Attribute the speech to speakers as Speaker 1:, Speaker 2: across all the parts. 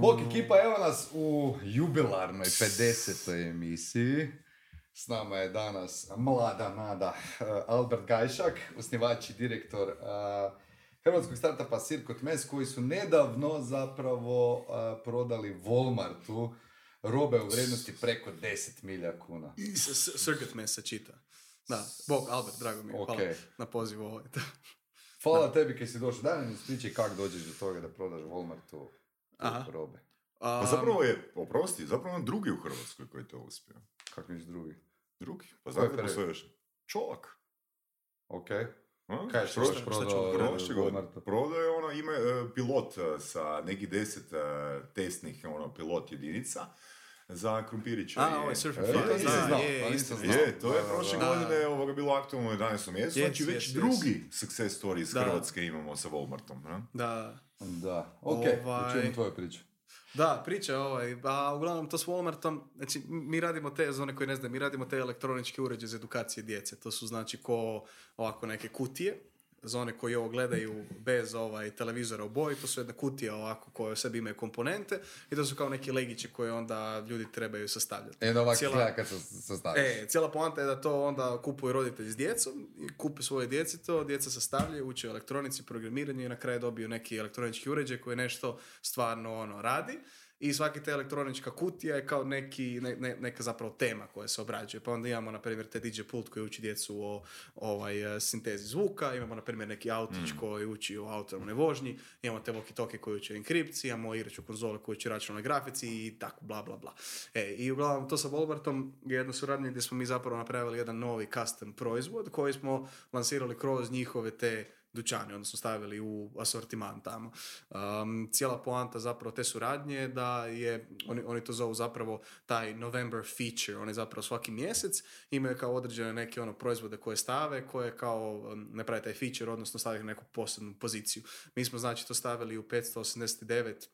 Speaker 1: Bok ekipa, evo nas u jubilarnoj 50. emisiji. S nama je danas mlada nada eh, Albert Gajšak, osnivač i direktor eh, hrvatskog startupa Sirkot Mes, koji su nedavno zapravo eh, prodali Walmartu robe u vrijednosti preko 10 milija kuna.
Speaker 2: Circuit Mess se čita. Da, Bog, Albert, drago mi je, hvala
Speaker 1: Ok.
Speaker 2: na pozivu ovaj.
Speaker 1: Hvala tebi kad si došao. Daj mi ispričaj kako dođeš do toga da prodaš Walmartu
Speaker 2: Aha.
Speaker 1: robe.
Speaker 3: Pa
Speaker 2: Um,
Speaker 3: zapravo je, oprosti, zapravo on drugi u Hrvatskoj koji je to uspio.
Speaker 1: Kako misliš drugi?
Speaker 3: Drugi. Pa
Speaker 1: Ko je
Speaker 3: znate ko
Speaker 1: prvi?
Speaker 3: se još? Čovak.
Speaker 1: Ok. Kaj, je
Speaker 2: šta
Speaker 1: prodao?
Speaker 3: Prodao je ono, ima e, pilot e, sa nekih deset e, testnih ono, pilot jedinica za krumpiriće.
Speaker 2: A,
Speaker 3: i-
Speaker 2: ovaj Surfer
Speaker 1: E,
Speaker 2: da,
Speaker 1: znao,
Speaker 2: je,
Speaker 1: pa
Speaker 2: je.
Speaker 3: Je, to je prošle godine ovoga bilo aktualno u 11. mjesecu,
Speaker 2: Yes,
Speaker 3: znači već
Speaker 2: yes, yes.
Speaker 3: drugi success story iz
Speaker 2: Da.
Speaker 3: Hrvatske imamo sa Walmartom. Ne?
Speaker 2: Da,
Speaker 1: Da, ok,
Speaker 2: Ovaj-
Speaker 1: čujemo tvoju priču.
Speaker 2: Da, priča ovaj, a uglavnom to s Walmartom, znači mi radimo te, za one koji ne znaju, mi radimo te elektroničke uređaje za edukacije djece. To su znači ko ovako neke kutije, za one koji ovo gledaju bez ovaj televizora u boji, to su jedna kutija ovako koje u sebi imaju komponente i to su kao neki legići koje onda ljudi trebaju sastavljati.
Speaker 1: E, ovak
Speaker 2: Cijela-
Speaker 1: kad se sastaviš.
Speaker 2: E, cijela poanta je da to onda kupuju roditelji s djecom i kupe svoje djeci to, djeca sastavljaju, uče elektronici, programiranju i na kraju dobiju neki elektronički uređaj koji nešto stvarno ono radi. I svaki ta elektronička kutija je kao neki, ne- ne- neka zapravo tema koja se obrađuje. Pa onda imamo, na primjer, te DJ pult koji uči djecu o ovaj, eh, sintezi zvuka, imamo, na primjer, neki autić koji uči o autonomnoj vožnji, imamo te walkie-talkie koji uči o enkripciji, imamo igraču konzole koji uči računalnoj grafici i tako, bla, bla, bla. E, I uglavnom, to sa Wolvertom je jedna suradnja gdje smo mi zapravo napravili jedan novi custom proizvod koji smo lansirali kroz njihove te dućane, odnosno stavili u asortiman tamo. Um, cijela poanta zapravo te suradnje je da je, oni, oni to zovu zapravo taj November feature, oni zapravo svaki mjesec imaju kao određene neke ono proizvode koje stave, koje kao um, ne pravi taj feature, odnosno stavljaju na neku posebnu poziciju. Mi smo znači to stavili u 589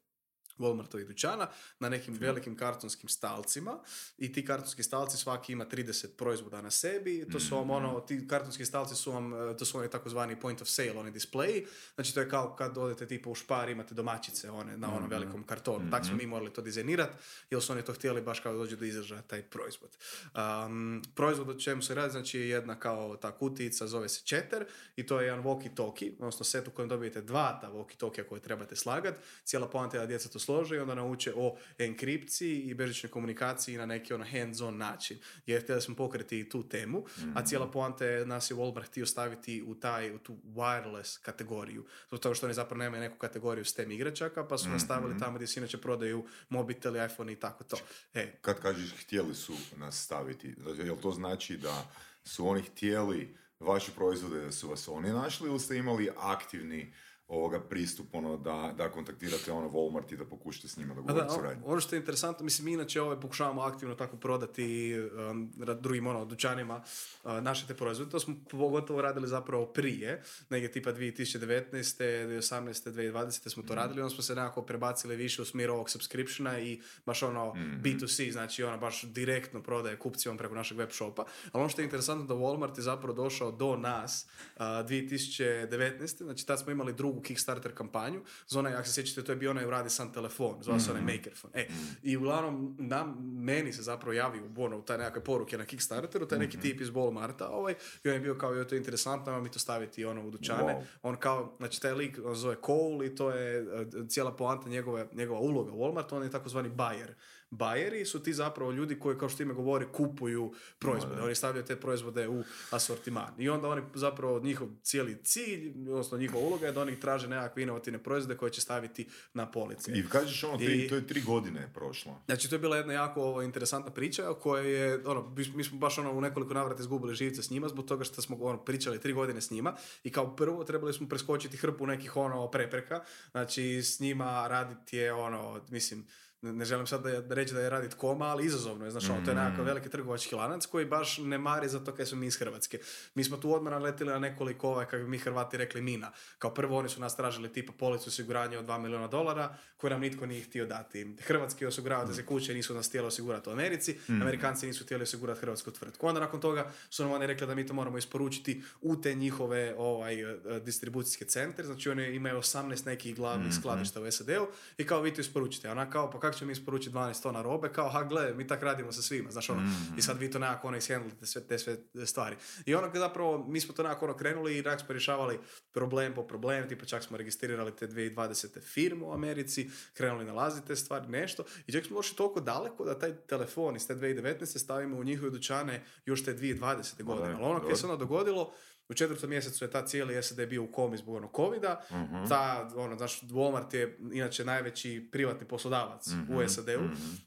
Speaker 2: Walmartovih dućana na nekim velikim kartonskim stalcima i ti kartonski stalci svaki ima 30 proizvoda na sebi. To su vam ono, ti kartonski stalci su vam, e, to su oni takozvani point of sale, oni display. Znači to je kao kad odete tipa u špar imate domaćice one na onom velikom kartonu. Tako smo mi morali to dizajnirati jer su oni to htjeli baš kao dođe do izražaja taj proizvod. Um, proizvod o čemu se radi, znači je jedna kao ta kutijica, zove se Chatter i to je jedan walkie-talkie, odnosno set u kojem dobijete dva ta walkie-talkie koje trebate slagat. Cijela poanta je da djeca to slože i onda nauče o enkripciji i bežičnoj komunikaciji na neki ono hands-on način. Jer htjeli smo pokriti i tu temu, a cijela poanta je nas je Walmart htio staviti u taj, u tu wireless kategoriju. Zbog toga što oni zapravo nemaju neku kategoriju STEM igračaka, pa su nas stavili tamo gdje se inače prodaju mobiteli, iPhone i tako to. E,
Speaker 3: Kad kažeš htjeli su nas staviti, znači, jel to znači da su oni htjeli vaše proizvode da su vas oni našli ili ste imali aktivni ovoga pristup ono da, da kontaktirate ono Walmart i da pokušate s njima dogovoriti suradnju?
Speaker 2: ono što je interesantno, mislim, mi inače ovaj pokušavamo aktivno tako prodati um, drugim ono, dućanima uh, naše te proizvode. To smo pogotovo radili zapravo prije, negdje tipa 2019. 2018. 2020. smo to radili, onda smo se nekako prebacili više u smjer ovog subscriptiona i baš ono B2C, znači ono baš direktno prodaje kupcima preko našeg web shopa. Ali ono što je interesantno da Walmart je zapravo došao do nas uh, 2019. Znači tad smo imali drugu Kickstarter kampanju. Za onaj, ako se sjećate, to je bio onaj uradi sam telefon, zvao se onaj Makerphone. E, I uglavnom, nam, meni se zapravo javio u ono, taj nekakve poruke na Kickstarteru, taj neki tip iz Walmarta, ovaj, i on je bio kao, jo, to je interesantno, mi to staviti ono u dućane.
Speaker 3: Wow.
Speaker 2: On kao, znači taj lik on zove Cole i to je e, cijela poanta njegove, njegova uloga u Walmartu, on je takozvani buyer. Buyeri su ti zapravo ljudi koji, kao što ime govori, kupuju proizvode. Oni stavljaju te proizvode u asortiman. I onda oni zapravo, njihov cijeli cilj, odnosno njihova uloga je da oni traže nekakve inovativne proizvode koje će staviti na police.
Speaker 3: I kažeš ono, tri,
Speaker 2: I-
Speaker 3: to je tri godine prošlo.
Speaker 2: Znači, to je bila jedna jako ovo, interesantna priča koja je, ono, mi- mi smo baš ono u nekoliko navrata izgubili živce s njima zbog toga što smo ono, pričali tri godine s njima i kao prvo trebali smo preskočiti hrpu nekih ono prepreka, znači s njima raditi je ono, mislim, ne želim sad da, da reći da je radit koma, ali izazovno je, znaš, ono, to je nekakav veliki trgovački lanac koji baš ne mari za to kaj smo mi iz Hrvatske. Mi smo tu odmah naletili na nekoliko, ovaj, kako bi mi Hrvati rekli, mina. Kao prvo oni su nas tražili tipa policu osiguranja od 2 milijuna dolara, koje nam nitko nije htio dati. Hrvatski osiguravateljske kuće nisu nas htjeli osigurati u Americi, Amerikanci nisu htjeli osigurati hrvatsku tvrtku. Onda nakon toga su nam oni rekli da mi to moramo isporučiti u te njihove ovaj, e, distribucijske centre, znači oni imaju 18 nekih glavnih skladišta u SAD-u i kao vi to isporučite. Ona kao, pa kako ćemo mi isporučiti 12 tona robe? Kao, ha gle, mi tak radimo sa svima, znaš ono. I sad vi to nekako ono ishendlite sve, te sve stvari. I ono zapravo, mi smo to nekako ono krenuli i nekako smo rješavali problem po problem, tipa čak smo registrirali te 2020. firmu u Americi, krenuli nalaziti te stvari, nešto. I čak smo došli toliko daleko da taj telefon iz te 2019. stavimo u njihove dućane još te 2020. godine.
Speaker 3: da,
Speaker 2: Ali ono kaj se onda dogodilo, u četvrtom mjesecu je ta cijeli SAD bio u komi zbog onog covida.
Speaker 3: Mhm.
Speaker 2: Ta, ono, znaš, Walmart je inače najveći privatni poslodavac
Speaker 3: Mhm,
Speaker 2: u SAD-u.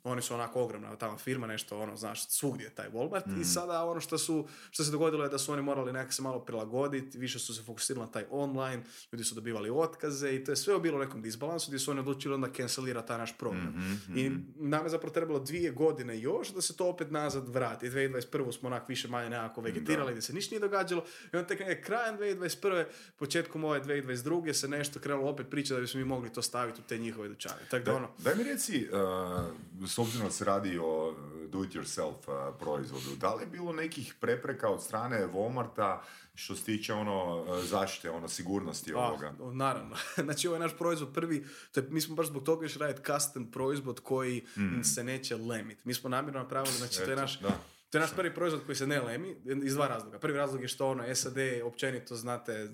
Speaker 2: Oni su onako ogromna tamo firma, nešto, ono, znaš, svugdje je taj Walmart.
Speaker 3: Mhm.
Speaker 2: I sada ono što su, što se dogodilo je da su oni morali nekako se malo prilagoditi, više su se fokusirali na taj online, ljudi su dobivali otkaze i to je sve bilo u nekom disbalansu gdje su oni odlučili onda cancelirati taj naš program.
Speaker 3: Mhm,
Speaker 2: I nam je zapravo trebalo dvije godine još da se to opet nazad vrati. 2021. smo onak više manje nekako vegetirali gdje se ništa nije događalo. I onda tek nekak krajem 2021. početkom ove 2022. se nešto krenulo opet pričati da bismo mi mogli to staviti u te njihove dućane. Tako da
Speaker 3: Da,
Speaker 2: ono,
Speaker 3: daj mi reci, uh, s obzirom da se radi o do-it-yourself uh, proizvodu, da li je bilo nekih prepreka od strane Walmarta što se tiče ono zaštite, ono sigurnosti ovoga?
Speaker 2: Ah, naravno. znači ovo je naš proizvod prvi, to je, mi smo baš zbog toga još raditi custom proizvod koji se neće lemit. Mi smo namjerno napravili, znači to je
Speaker 3: Mm.
Speaker 2: Naš,
Speaker 3: da.
Speaker 2: To je naš prvi proizvod koji se ne lemi iz dva razloga. Prvi razlog je što ono SAD općenito, znate,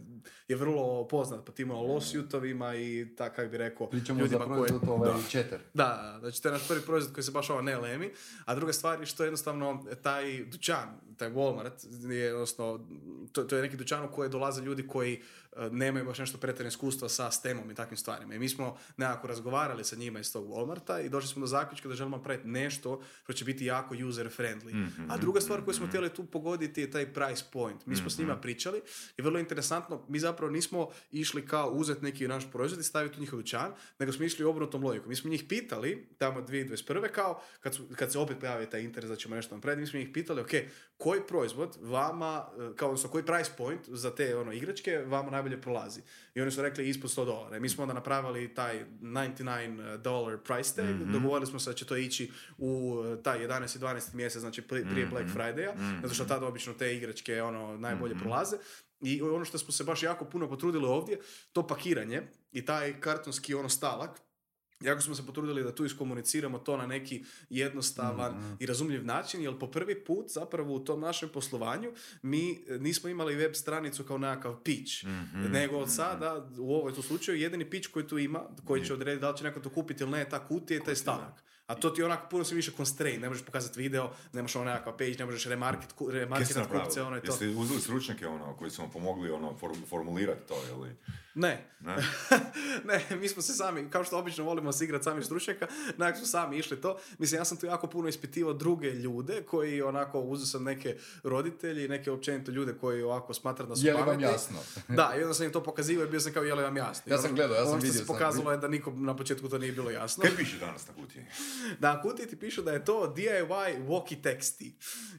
Speaker 2: je vrlo poznat po tim ono, lawsuitovima i tak, kako bi rekao,
Speaker 1: Pričamo
Speaker 2: ljudima
Speaker 1: za
Speaker 2: koji...
Speaker 1: proizvod ovaj četer.
Speaker 2: Da, znači to je naš prvi proizvod koji se baš ovo ne lemi, a druga stvar je što jednostavno taj dućan, taj Walmart, je, odnosno, to, to je neki dućan u koji dolaze ljudi koji e, nemaju baš nešto pretjerano iskustva sa STEM-om i takvim stvarima. I mi smo nekako razgovarali sa njima iz tog Walmarta i došli smo do zaključka da želimo napraviti nešto što će biti jako user friendly. A druga stvar koju smo htjeli tu pogoditi je taj price point. Mi smo s njima pričali i vrlo interesantno, mi zapravo nismo išli kao uzeti neki naš proizvod i staviti u njihov dućan, nego smo išli obrnutom logikom. Mi smo njih pitali, tamo 2021. kao, kad, su, kad se opet pojavio taj interes da ćemo nešto napraviti, mi smo njih pitali, ok, koji proizvod vama, e, kao odnosno koji price point za te ono, igračke vama najbolje prolazi. I oni su rekli ispod 100 dolara. I mi smo onda napravili taj 99 dollar price tag, dogovorili smo se da će to ići u e, taj 11. i 12. mjesec, znači pri- prije Black Friday-a, zato što tada obično te igračke ono, najbolje prolaze. I ono što smo se baš jako puno potrudili ovdje, to pakiranje i taj kartonski ono stalak, Jako smo se potrudili da tu iskomuniciramo to na neki jednostavan i razumljiv način, jer po prvi put zapravo u tom našem poslovanju mi e, nismo imali web stranicu kao nekakav pitch, nego od sada u ovoj tu slučaju jedini pitch koji tu ima, koji će odrediti da li će neko to kupiti ili ne, ta kutija je taj stavak. A to ti onako puno se više constraint, ne možeš pokazati video, nemaš ono nekakav page, ne možeš remarket, remarketat kupce, ono je to.
Speaker 3: Jeste uzeli stručnjake ono, koji su vam pomogli ono, for- formulirati to, ili?
Speaker 2: Ne.
Speaker 3: Ne?
Speaker 2: ne, mi smo se sami, kao što obično volimo se igrati sami stručnjaka, nekako smo sami išli to. Mislim, ja sam tu jako puno ispitivao druge ljude koji onako, uzeo sam neke roditelji, neke općenito ljude koji ovako smatram da su
Speaker 1: Je li vam jasno?
Speaker 2: Da, i onda sam im to pokazivao i bio sam kao, je li vam jasno?
Speaker 1: Ja sam gledao, ja sam
Speaker 2: ono što
Speaker 1: vidio
Speaker 2: se
Speaker 1: sam.
Speaker 2: pokazalo je da nikom na početku to nije bilo jasno.
Speaker 3: Kaj piše danas na kutiji?
Speaker 2: Da, na kutiji ti pišu da je to DIY walkie texti.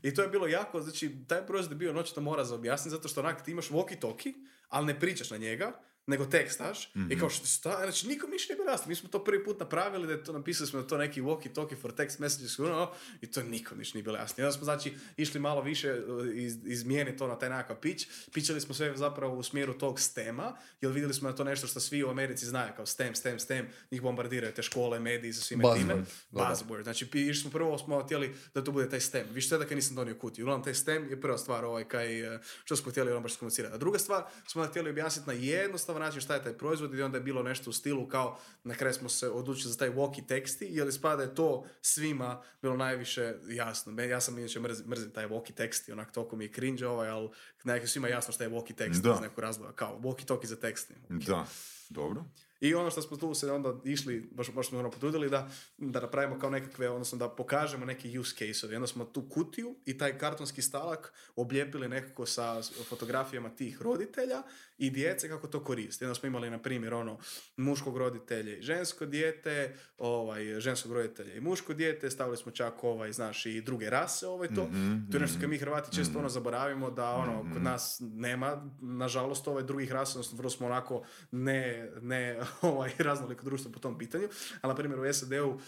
Speaker 2: I to je bilo jako, znači, taj proizvod je bio noćno mora za objasniti, zato što onak ti imaš walkie talkie, ali ne pričaš na njega, nego tekstaš i kao što sta, znači nikom ništa nije bilo jasno. Mi smo to prvi put napravili, da je to, napisali smo da to neki walkie talkie for text messages, ono, i to nikom ništa nije bilo jasno. I onda smo znači išli malo više uh, iz, izmijeniti to na taj nekakav pitch. Pičali smo sve zapravo u smjeru tog stema, jer vidjeli smo da to nešto što svi u Americi znaju, kao stem, stem, stem, njih bombardiraju te škole, mediji sa svime time.
Speaker 1: Buzzword.
Speaker 2: Znači, išli smo prvo smo htjeli da to bude taj stem. Vi što da kaj nisam donio kutiju. Uglavnom, taj stem je prva stvar ovaj, kaj, eh, što smo htjeli ono baš komunicirati. A druga stvar, smo htjeli objasniti na jednostavan način šta je taj proizvod i onda je bilo nešto u stilu kao na kraju smo se odlučili za taj walkie teksti, jer ispada je to svima bilo najviše jasno. Ja sam inače mrzim, mrzim taj walkie teksti, onak toliko mi je cringe ovaj, ali nekako svima je jasno šta je walkie tekst iz nekog razloga. Kao walkie talkie za teksti.
Speaker 3: Da. Dobro.
Speaker 2: I ono što smo tu se onda išli, baš, baš smo ono potrudili da, da napravimo kao nekakve, odnosno da pokažemo neki use case-ovi. Onda smo tu kutiju i taj kartonski stalak oblijepili nekako sa fotografijama tih roditelja i djece kako to koristi. Onda smo imali, na primjer, ono, muškog roditelja i žensko dijete, ovaj, ženskog roditelja i muško dijete, stavili smo čak, ovaj, znaš, i druge rase, ovaj, to.
Speaker 3: Mhm,
Speaker 2: To je nešto
Speaker 3: mhm.
Speaker 2: kad mi Hrvati često ono zaboravimo da ono, kod
Speaker 3: Mhm.
Speaker 2: nas nema, nažalost, ovaj drugih rasa, odnosno vrlo smo onako ne, ne ovaj, raznoliko društvo po tom pitanju, ali na primjer u SAD-u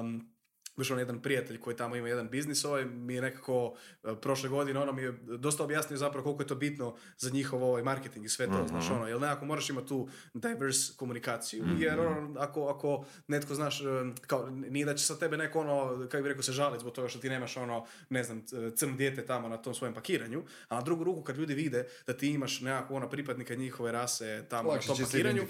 Speaker 2: um, On jedan prijatelj koji tamo ima jedan biznis, ovaj mi je nekako e, prošle godine ono mi je dosta objasnio zapravo koliko je to bitno za njihov ovaj marketing i sve to, znaš ono, jer nekako moraš imati tu diverse komunikaciju, jer ono, ako, ako netko znaš, e, kao, nije da će sa tebe neko ono, kako bi rekao, se žaliti zbog toga što ti nemaš ono, ne znam, c- crno dijete tamo na tom svojem pakiranju, a na drugu ruku kad ljudi vide da ti imaš nekako ono pripadnika njihove rase tamo
Speaker 1: Lakše
Speaker 2: na tom pakiranju,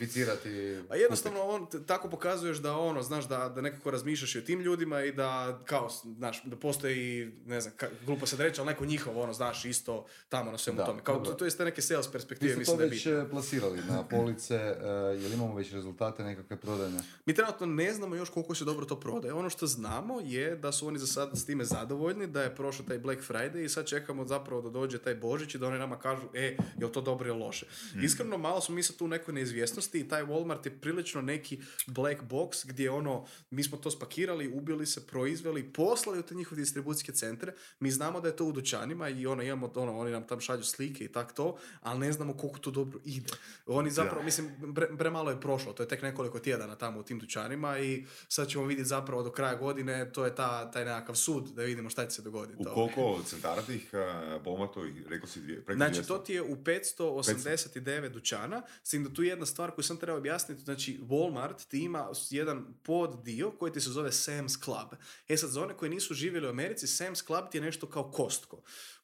Speaker 2: a jednostavno on, tako pokazuješ da ono, znaš, da, da nekako razmišljaš i o tim ljudima i da, kao, znaš, da postoji, ne znam, ka, glupo se da reći, ali neko njihov, ono, znaš, isto tamo na svemu
Speaker 1: Da,
Speaker 2: tome. Kao, to, to je neke sales perspektive,
Speaker 1: ste to
Speaker 2: mislim da je
Speaker 1: već
Speaker 2: bitno.
Speaker 1: e, plasirali na police, e, jel imamo već rezultate nekakve prodajne?
Speaker 2: Mi trenutno ne znamo još koliko se dobro to prodaje. Ono što znamo je da su oni za sad s time zadovoljni, da je prošao taj Black Friday i sad čekamo zapravo da dođe taj Božić i da oni nama kažu, e, je li to dobro ili loše. Iskreno, malo smo mi sad tu u nekoj neizvjesnosti i taj Walmart je prilično neki black box gdje ono, mi smo to spakirali, ubili se, proizveli, poslali u te njihove distribucijske centre. Mi znamo da je to u dućanima i ono, imamo, ono, oni nam tam šalju slike i tak to, ali ne znamo koliko to dobro ide. Oni zapravo, mislim, bre- premalo je prošlo, to je tek nekoliko tjedana tamo u tim dućanima i sad ćemo vidjeti zapravo do kraja godine, to je ta, taj nekakav sud da vidimo šta će se dogoditi.
Speaker 3: U koliko centara tih Walmartovih, rekao si dvije, preko
Speaker 2: Znači,
Speaker 3: 200?
Speaker 2: to ti je u 589 dućana, s tim da tu je jedna stvar koju sam trebao objasniti, znači Walmart ti ima jedan pod dio koji ti se zove Sam's Club. E sad, za one koji nisu živjeli u Americi, Sam's Club ti je nešto kao Costco.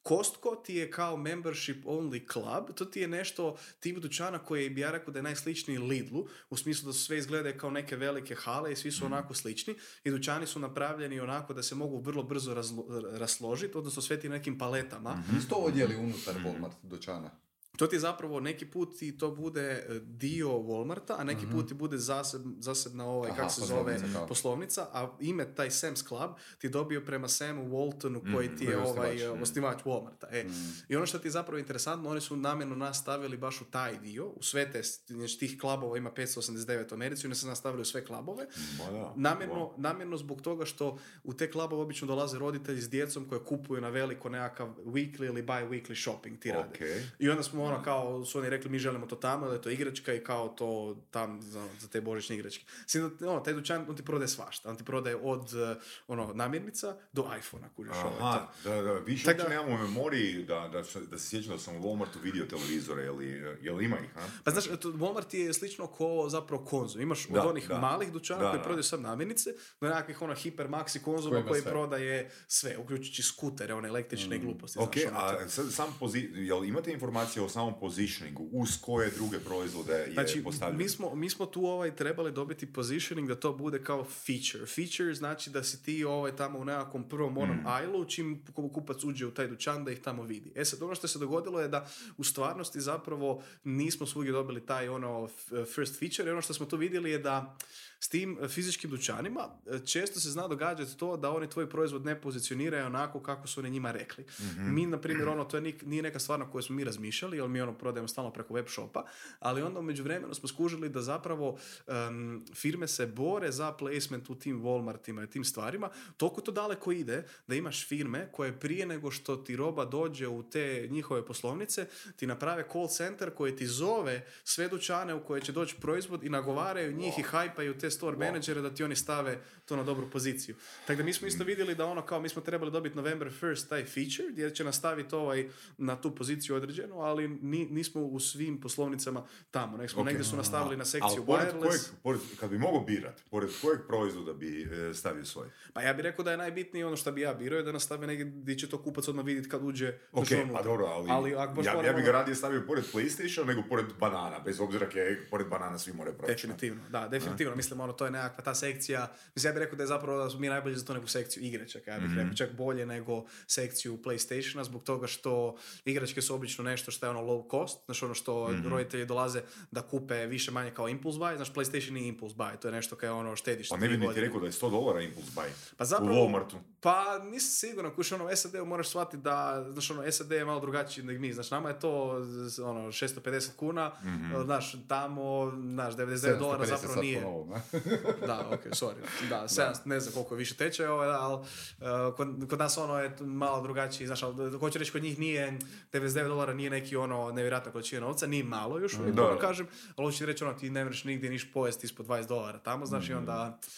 Speaker 2: Costco ti je kao membership only club, to ti je nešto tip dućana koji bi ja rekao da je najsličniji Lidlu, u smislu da su sve izgledaju kao neke velike hale i svi su onako slični i dućani su napravljeni onako da se mogu vrlo brzo razlo- rasložiti, odnosno sve ti nekim paletama.
Speaker 1: Isto odjeli unutar Walmart dućana.
Speaker 2: To ti zapravo, neki put ti to bude e, dio Walmarta, a neki put ti bude zaseb, zasebna ovaj,
Speaker 1: Aha,
Speaker 2: kako se zove,
Speaker 1: poslovnica kao.
Speaker 2: poslovnica, a ime taj Sam's Club ti dobio prema Samu Waltonu koji ti je ovaj,
Speaker 1: osnivač,
Speaker 2: e,
Speaker 1: mm.
Speaker 2: osnivač Walmarta. E. I ono što ti je zapravo interesantno, oni su namjerno nas stavili baš u taj dio, u sve te, znači tih klubova ima 589 u Americi, oni su nas stavili u sve klubove. Namjerno, namjerno zbog toga što u te klubove obično dolaze roditelji s djecom koje kupuju na veliko nekakav weekly ili bi-weekly shopping ti rade.
Speaker 3: Okej.
Speaker 2: I onda smo ono kao, su oni rekli mi želimo to tamo, da je to igračka i kao to tam za, za te božićne igračke. Da, ono, taj dućan, on ti prodaje svašta. On ti prodaje od eh, ono, namirnica do iPhone-a, kužiš.
Speaker 3: Aha, da, da, više
Speaker 2: da-
Speaker 3: nemamo u memoriji da, da, se- da se sjećam da sam u Walmartu vidio televizore, jel, jel ima ih, ha?
Speaker 2: Pa znaš, to Walmart je slično ko zapravo konzum. Imaš
Speaker 3: Da,
Speaker 2: od onih
Speaker 3: da.
Speaker 2: malih dućana koji
Speaker 3: da.
Speaker 2: prodaju sam namirnice, do nekakvih ono hiper maxi konzuma
Speaker 1: Koji sve.
Speaker 2: prodaje sve, uključujući skutere, one električne gluposti.
Speaker 3: Ok,
Speaker 2: znaš, ono,
Speaker 3: a sad sam pozi- jel imate informacije o samom positioningu, uz koje druge proizvode je
Speaker 2: Znači,
Speaker 3: postavljeno?
Speaker 2: mi smo, mi smo tu ovaj trebali dobiti positioning da to bude kao feature. Feature znači da si ti ovaj tamo u nekakvom prvom onom
Speaker 3: Mm.
Speaker 2: aislu čim ku- kupac uđe u taj dućan da ih tamo vidi. E sad ono što se dogodilo je da u stvarnosti zapravo nismo svugdje dobili taj ono first feature i ono što smo tu vidjeli je da s tim e, fizičkim dućanima e, često se zna događati to da oni tvoj proizvod ne pozicioniraju onako kako su oni njima rekli.
Speaker 3: Mhm.
Speaker 2: Mi, na primjer, ono, to je nik- nije neka stvar na koju smo mi razmišljali, jer mi ono prodajemo stalno preko web shopa, ali onda umeđu vremenu smo skužili da zapravo em, firme se bore za placement u tim Walmartima i tim stvarima. Toliko to daleko ide da imaš firme koje prije nego što ti roba dođe u te njihove poslovnice, ti naprave call center koji ti zove sve dućane u koje će doći proizvod i nagovaraju njih i hajpaju te store menadžere da ti oni stave to na dobru poziciju. Tako da mi smo isto vidjeli da ono kao mi smo trebali dobiti November 1st taj feature gdje će nastaviti ovaj na tu poziciju određenu, ali ni, nismo u svim poslovnicama tamo. Nek smo
Speaker 3: Ok.
Speaker 2: negdje su nastavili na sekciju
Speaker 3: Ali pored
Speaker 2: wireless.
Speaker 3: kojeg, pored, kad bi mogao birat, pored kojeg proizvoda bi e, stavio svoj?
Speaker 2: Pa ja bih rekao da je najbitnije ono što bi ja birao je da nastave negdje gdje će to kupac odmah vidjeti kad uđe
Speaker 3: Ok, pa dobro, ali,
Speaker 2: Ali ako baš
Speaker 3: ja, ja
Speaker 2: moramo-
Speaker 3: bi ga radije stavio pored PlayStation nego pored banana, bez obzira ke pored banana svi moraju proći.
Speaker 2: Definitivno, da, definitivno. Mislim, ono, to je nekakva ta sekcija. Mislim, ja bih rekao da je zapravo da smo mi najbolji za to neku sekciju igračaka. Ja bih
Speaker 3: Mhm.
Speaker 2: rekao čak bolje nego sekciju PlayStationa zbog toga što igračke su obično nešto što je ono low cost, znaš ono što roditelji dolaze da kupe više manje kao impulse buy, znaš PlayStation nije impulse buy, to je nešto kao ono štediš.
Speaker 3: Pa ne bi niti
Speaker 2: godine.
Speaker 3: rekao da je 100 dolara Impulse Buy.
Speaker 2: Pa
Speaker 3: U
Speaker 2: zapravo,
Speaker 3: Walmartu.
Speaker 2: Pa nisam siguran, kuš ono, SAD-u moraš shvatiti da, znaš ono, SAD je malo drugačiji nego mi, znaš, nama je to, ono, 650 kuna,
Speaker 3: Mhm.
Speaker 2: znaš, tamo, znaš, 99 dolara
Speaker 1: 750
Speaker 2: zapravo nije. Da, ok, sorry. Da, 700, ne znam koliko više tečaj, ovaj, ali uh, kod, kod nas ono je malo drugačiji, znaš, ali hoću reći kod njih nije, 99 dolara nije neki ono nevjerojatna količina novca, nije malo još
Speaker 3: Da.
Speaker 2: ono kažem, ali hoću ti reći ono, ti ne možeš nigdje niš pojesti ispod 20 dolara tamo, znaš, i onda e, t-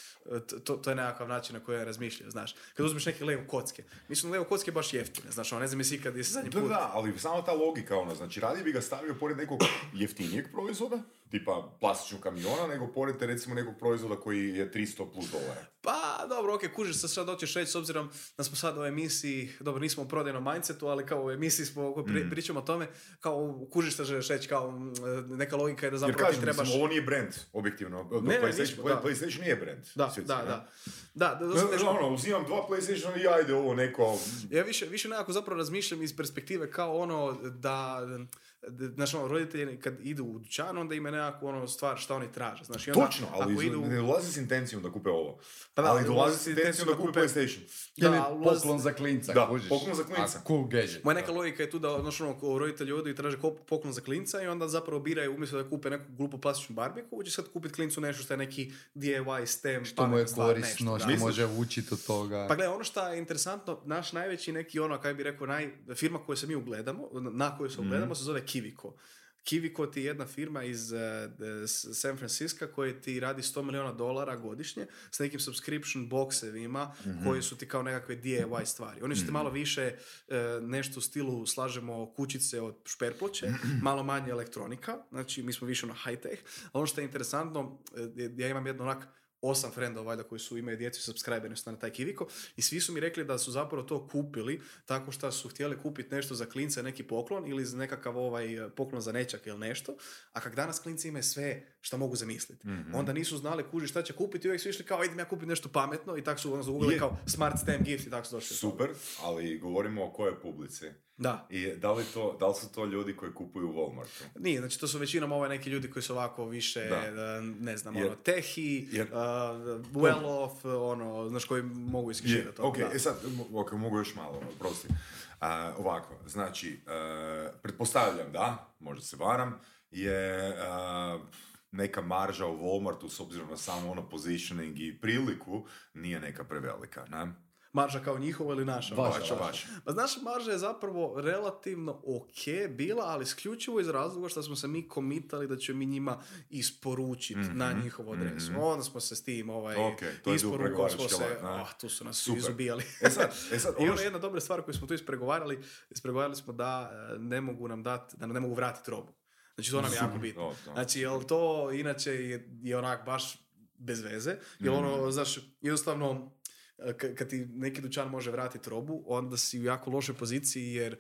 Speaker 2: to, to je nekakav način na koji ja razmišljaju, znaš. Kad uzmeš neke Lego kocke, mislim Lego kocke baš jeftine, znaš, ono, ne znam jesi ikad, jesi zadnji
Speaker 3: Da,
Speaker 2: put.
Speaker 3: da, ali samo ta logika, ono, znači radije bi ga stavio pored nekog jeftinijeg proizvoda, tipa plastičnog kamiona, nego pored te, recimo nekog proizvoda koji je 300 plus dolara.
Speaker 2: Pa, dobro, ok, kužiš se sad hoćeš reći s obzirom da smo sad u emisiji, dobro, nismo u prodajnom mindsetu, ali kao u emisiji smo, ako
Speaker 3: Mm.
Speaker 2: pri, pričamo o tome, kao kužiš se želiš reći, kao mm, neka logika je da
Speaker 3: Jer
Speaker 2: zapravo
Speaker 3: kažem,
Speaker 2: ti trebaš...
Speaker 3: mislim, ovo nije brand, objektivno.
Speaker 2: ne,
Speaker 3: PlayStation,
Speaker 2: nismo, da.
Speaker 3: PlayStation nije brand.
Speaker 2: Da, da,
Speaker 3: ne?
Speaker 2: da. Da, da, da,
Speaker 3: Ne,
Speaker 2: da,
Speaker 3: ono, uzimam dva PlayStationa i ajde ovo neko...
Speaker 2: Ja više, više nekako zapravo razmišljam iz perspektive kao ono da, da znaš, ono, roditelji kad idu u dućan, onda ima nekako ono stvar šta oni traže. Znaš, i onda,
Speaker 3: Točno, ali
Speaker 2: ako idu,
Speaker 3: ne dolazi s intencijom da kupe ovo.
Speaker 2: Pa da,
Speaker 3: ali dolazi
Speaker 2: ulazi
Speaker 3: s intencijom da kupe PlayStation.
Speaker 1: Ili
Speaker 2: da, ulazi-
Speaker 1: poklon za klinca,
Speaker 3: Da,
Speaker 1: kužiš.
Speaker 3: poklon za klinca.
Speaker 1: A, cool gadget.
Speaker 2: Moja neka logika je tu da znaš, ono, ko roditelji odu i traže poklon za klinca i onda zapravo biraju umjesto da kupe neku glupu plastičnu barbiku, će sad kupiti klincu nešto što je neki DIY stem,
Speaker 1: Što mu je korisno, što
Speaker 2: da.
Speaker 1: može učiti od toga.
Speaker 2: Pa gledaj, ono što je interesantno, naš najveći neki ono, kaj bi rekao, naj, firma koju se mi ugledamo, na koju se ugledamo, se zove Kiviko. Kiviko ti je jedna firma iz s- San Francisco koja ti radi 100 milijuna dolara godišnje s nekim subscription boxevima koji su ti kao nekakve DIY stvari. Oni su ti malo više eh, nešto u stilu slažemo kućice od šperploče, malo manje elektronika, znači mi smo više na high tech, ono što je interesantno, eh, ja imam jedno onak osam frendova valjda koji su imaju djecu i subscriberi su na taj Kiviko i svi su mi rekli da su zapravo to kupili tako što su htjeli kupiti nešto za klince, neki poklon ili za nekakav ovaj poklon za nečak ili nešto, a kak danas klinci imaju sve što mogu zamisliti. Onda nisu znali kuži šta će kupiti i uvijek su išli kao idem ja kupiti nešto pametno i tako su ono zagugli kao smart stamp gift i tako su došli.
Speaker 3: Super, ali govorimo o kojoj publici.
Speaker 2: Da.
Speaker 3: I da li, to, da li su to ljudi koji kupuju u Walmartu?
Speaker 2: Nije, znači to su većinom ovaj neki ljudi koji su ovako više,
Speaker 3: Da.
Speaker 2: ne znam,
Speaker 3: Jer-
Speaker 2: ono, tehi,
Speaker 3: jer-
Speaker 2: eh, well off, ono, znaš, koji mogu to,
Speaker 3: ok,
Speaker 2: da.
Speaker 3: e sad, ok, mogu još malo, prosti. A, ovako, znači, e, pretpostavljam da, možda se varam, je a, neka marža u Walmartu s obzirom na samo ono positioning i priliku nije neka prevelika, ne?
Speaker 2: Marža kao njihova ili naša?
Speaker 1: Vaša,
Speaker 3: Vaša.
Speaker 2: Pa znaš, marža je zapravo relativno ok bila, ali isključivo iz razloga što smo se mi komitali da ćemo mi njima isporučiti na njihovu adresu. Onda smo se s tim ovaj,
Speaker 3: Mhm, Ok, to je bio
Speaker 2: isporukom smo se, oh, tu su nas
Speaker 3: Super.
Speaker 2: izubijali.
Speaker 3: E sad, e sad,
Speaker 2: I
Speaker 3: ono što-
Speaker 2: jedna dobra stvar koju smo tu ispregovarali, ispregovarali smo da e, ne mogu nam dati, da nam ne mogu vratiti robu. Znači to nam je jako bitno.
Speaker 3: To, to.
Speaker 2: Znači, jel to inače je, je onak baš bez veze, jer ono, znaš, jednostavno, kad ti neki dućan može vratiti robu, onda si u jako lošoj poziciji jer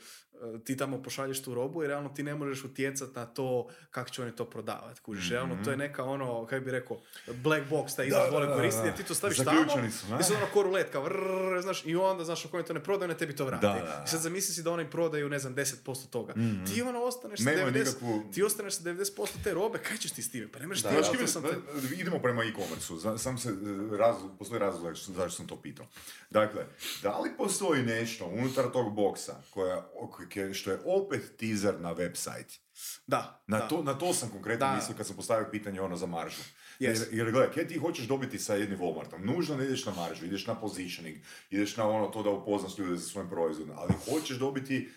Speaker 2: ti tamo pošalješ tu robu i realno ti ne možeš utjecati na to kako će oni to prodavati. Kužiš, realno to je neka ono, kako bi rekao, black box, taj izraz
Speaker 3: da,
Speaker 2: vole
Speaker 3: da,
Speaker 2: koristiti,
Speaker 3: da.
Speaker 2: jer ti to staviš tamo,
Speaker 3: Zaključani su, ne?
Speaker 2: i sad ono ko rulet, kao vrrrr, znaš, i onda, znaš, ako oni to ne prodaju, ne tebi to vrati.
Speaker 3: Da, da, da.
Speaker 2: I sad zamisli si da oni prodaju, ne znam, 10% toga. Ti ono ostaneš sa
Speaker 3: Nemaju
Speaker 2: 90%,
Speaker 3: nikakvu-
Speaker 2: ti ostaneš sa 90% te robe, kaj ćeš ti s time? Pa ne možeš ti ja
Speaker 3: kime-
Speaker 2: sam te...
Speaker 3: idemo prema e-commerce-u, sam se, e, razlog, postoji razlog zašto, zašto sam to pitao. Dakle, da li postoji nešto unutar tog boksa koja, ok- što je opet teaser na website?
Speaker 2: Da,
Speaker 3: Na,
Speaker 2: da.
Speaker 3: to, na to sam konkretno
Speaker 2: Da.
Speaker 3: mislio kad sam postavio pitanje ono za maržu. Jer,
Speaker 2: Yes.
Speaker 3: jer gledaj, kaj ti hoćeš dobiti sa jednim Walmartom? Nužno ne ideš na maržu, ideš na positioning, ideš na ono to da upoznaš ljude sa svojim proizvodom, ali hoćeš dobiti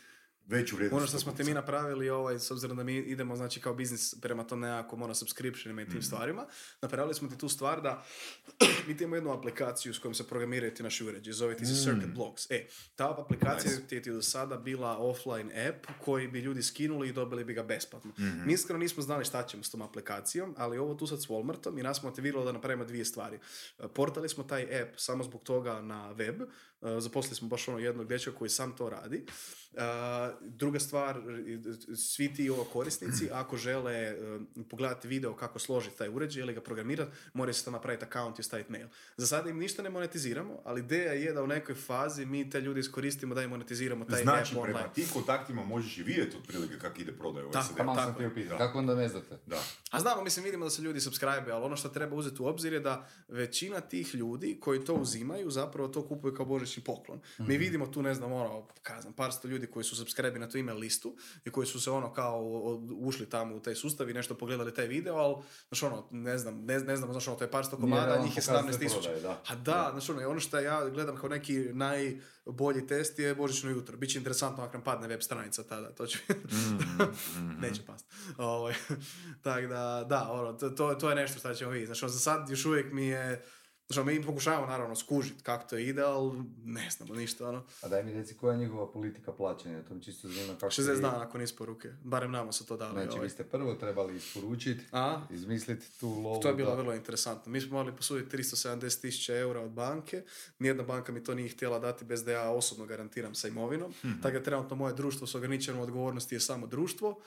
Speaker 3: veću vrijednost.
Speaker 2: Ono što smo
Speaker 3: kupca.
Speaker 2: mi napravili, ovaj, s obzirom da mi idemo znači, kao biznis prema tom nekakvom ono, subscriptionima i tim stvarima, napravili smo ti tu stvar da mi imamo jednu aplikaciju s kojom se programiraju ti naši uređaji, zove ti se Circuit Blocks. E, ta aplikacija
Speaker 3: Nice.
Speaker 2: ti je ti do sada bila offline app koji bi ljudi skinuli i dobili bi ga besplatno. Mi iskreno nismo znali šta ćemo s tom aplikacijom, ali ovo tu sad s Walmartom i nas motiviralo da napravimo dvije stvari. E, Portali smo taj app samo zbog toga na web, zaposlili smo baš ono jednog dečka koji sam to radi. Uh, druga stvar, svi ti ovo korisnici, ako žele uh, pogledati video kako složiti taj uređaj ili ga programirati, moraju se to napraviti account i staviti mail. Za sada im ništa ne monetiziramo, ali ideja je da u nekoj fazi mi te ljude iskoristimo da im monetiziramo taj
Speaker 3: Znači,
Speaker 2: app
Speaker 3: prema
Speaker 2: online.
Speaker 3: tim kontaktima možeš i vidjeti otprilike kako ide prodaj u
Speaker 2: Tako,
Speaker 3: SAD.
Speaker 1: Tamo sam
Speaker 2: Tako.
Speaker 1: Kako onda ne znate?
Speaker 3: Da.
Speaker 2: A znamo, mislim, vidimo da se ljudi subscribe, ali ono što treba uzeti u obzir je da većina tih ljudi koji to uzimaju zapravo to kupuju kao božićni poklon. Mi vidimo tu, ne znam, ono, kazam, par sto ljudi koji su subscribe na tu email listu i koji su se ono kao ušli tamo u taj sustav i nešto pogledali taj video, ali, znaš ono, ne znam, ne, ne znam, znaš ono, to je par sto komada, njih je
Speaker 1: pokazatelj
Speaker 2: 17 tisuća. A da, znaš ono, ono što ja gledam kao neki najbolji test je božićno jutro. Biće interesantno ako nam padne web stranica tada, to će... Neće past. Ovaj, tak da, da, ono, to, to, to je nešto što ćemo vidjeti. Znači, ono, za sad još uvijek mi je... Znači, mi pokušavamo naravno skužiti kako to ide, ali ne znamo ništa, ono.
Speaker 1: A daj mi reci koja je njihova politika plaćanja, to mi čisto zanima kako...
Speaker 2: 60
Speaker 1: vi-
Speaker 2: dana nakon isporuke. Barem nama su to dali.
Speaker 1: Znači,
Speaker 2: ovaj.
Speaker 1: vi ste prvo trebali isporučiti, izmisliti tu lovu.
Speaker 2: To je bilo
Speaker 1: da-
Speaker 2: vrlo interesantno. Mi smo morali posuditi 370 tisuća eura od banke. Nijedna banka mi to nije htjela dati bez da ja osobno garantiram sa imovinom. Tako da trenutno moje društvo s ograničenom odgovornosti je samo društvo.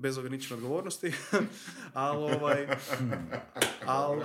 Speaker 2: Bez ograničene odgovornosti. ali ovaj... al,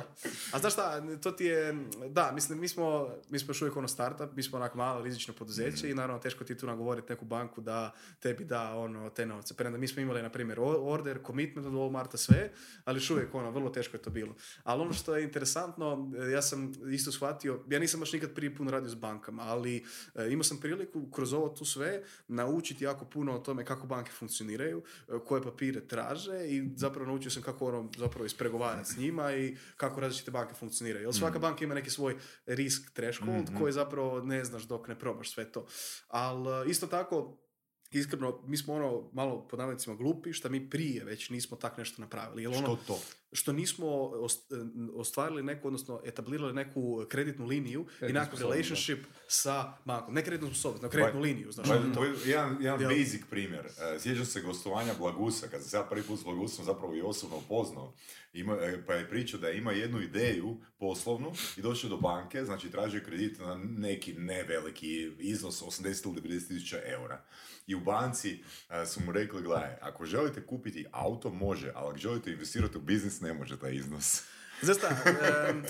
Speaker 2: a znaš šta, to ti je... Da, mislim, mi smo, mi smo još uvijek ono startup, mi smo onako malo rizično poduzeće i naravno teško ti tu nagovoriti neku banku da tebi da ono, te novce. Premda mi smo imali, na primjer, order, commitment od Walmarta, sve, ali još uvijek ono, vrlo teško je to bilo. Ali ono što je interesantno, ja sam isto shvatio, ja nisam baš nikad prije puno radio s bankama, ali e, imao sam priliku kroz ovo tu sve naučiti jako puno o tome kako banke funkcioniraju, e, koje papire traže i zapravo naučio sam kako ono zapravo ispregovarati s njima i kako različite banke funkcioniraju. Jer svaka banka ima neki svoj risk threshold koji zapravo ne znaš dok ne probaš sve to. Ali isto tako, iskreno, mi smo ono malo pod navodnicima glupi, što mi prije već nismo tak nešto napravili. Jer ono,
Speaker 3: Što to?
Speaker 2: Što nismo ost- ostvarili neku, odnosno etablirali neku kreditnu liniju i nekakav
Speaker 1: sposobnost,
Speaker 2: relationship sa bankom. Ne kreditnu sposobnost, nego kreditnu liniju. Znaš,
Speaker 3: Ba-
Speaker 2: ono to.
Speaker 3: to je jedan, jedan basic primjer. E, Sjećam se gostovanja Blagusa, kad sam se ja prvi put s Blagusom zapravo i osobno upoznao, ima, e, pa je pričao da ima jednu ideju poslovnu i došao do banke, znači tražio kredit na neki neveliki iznos 80 ili 90 tisuća eura. I u banci e, su mu rekli, gledaj, ako želite kupiti auto, može, ali ako želite investirati u biznis, ne može taj iznos.
Speaker 2: Znaš šta, em,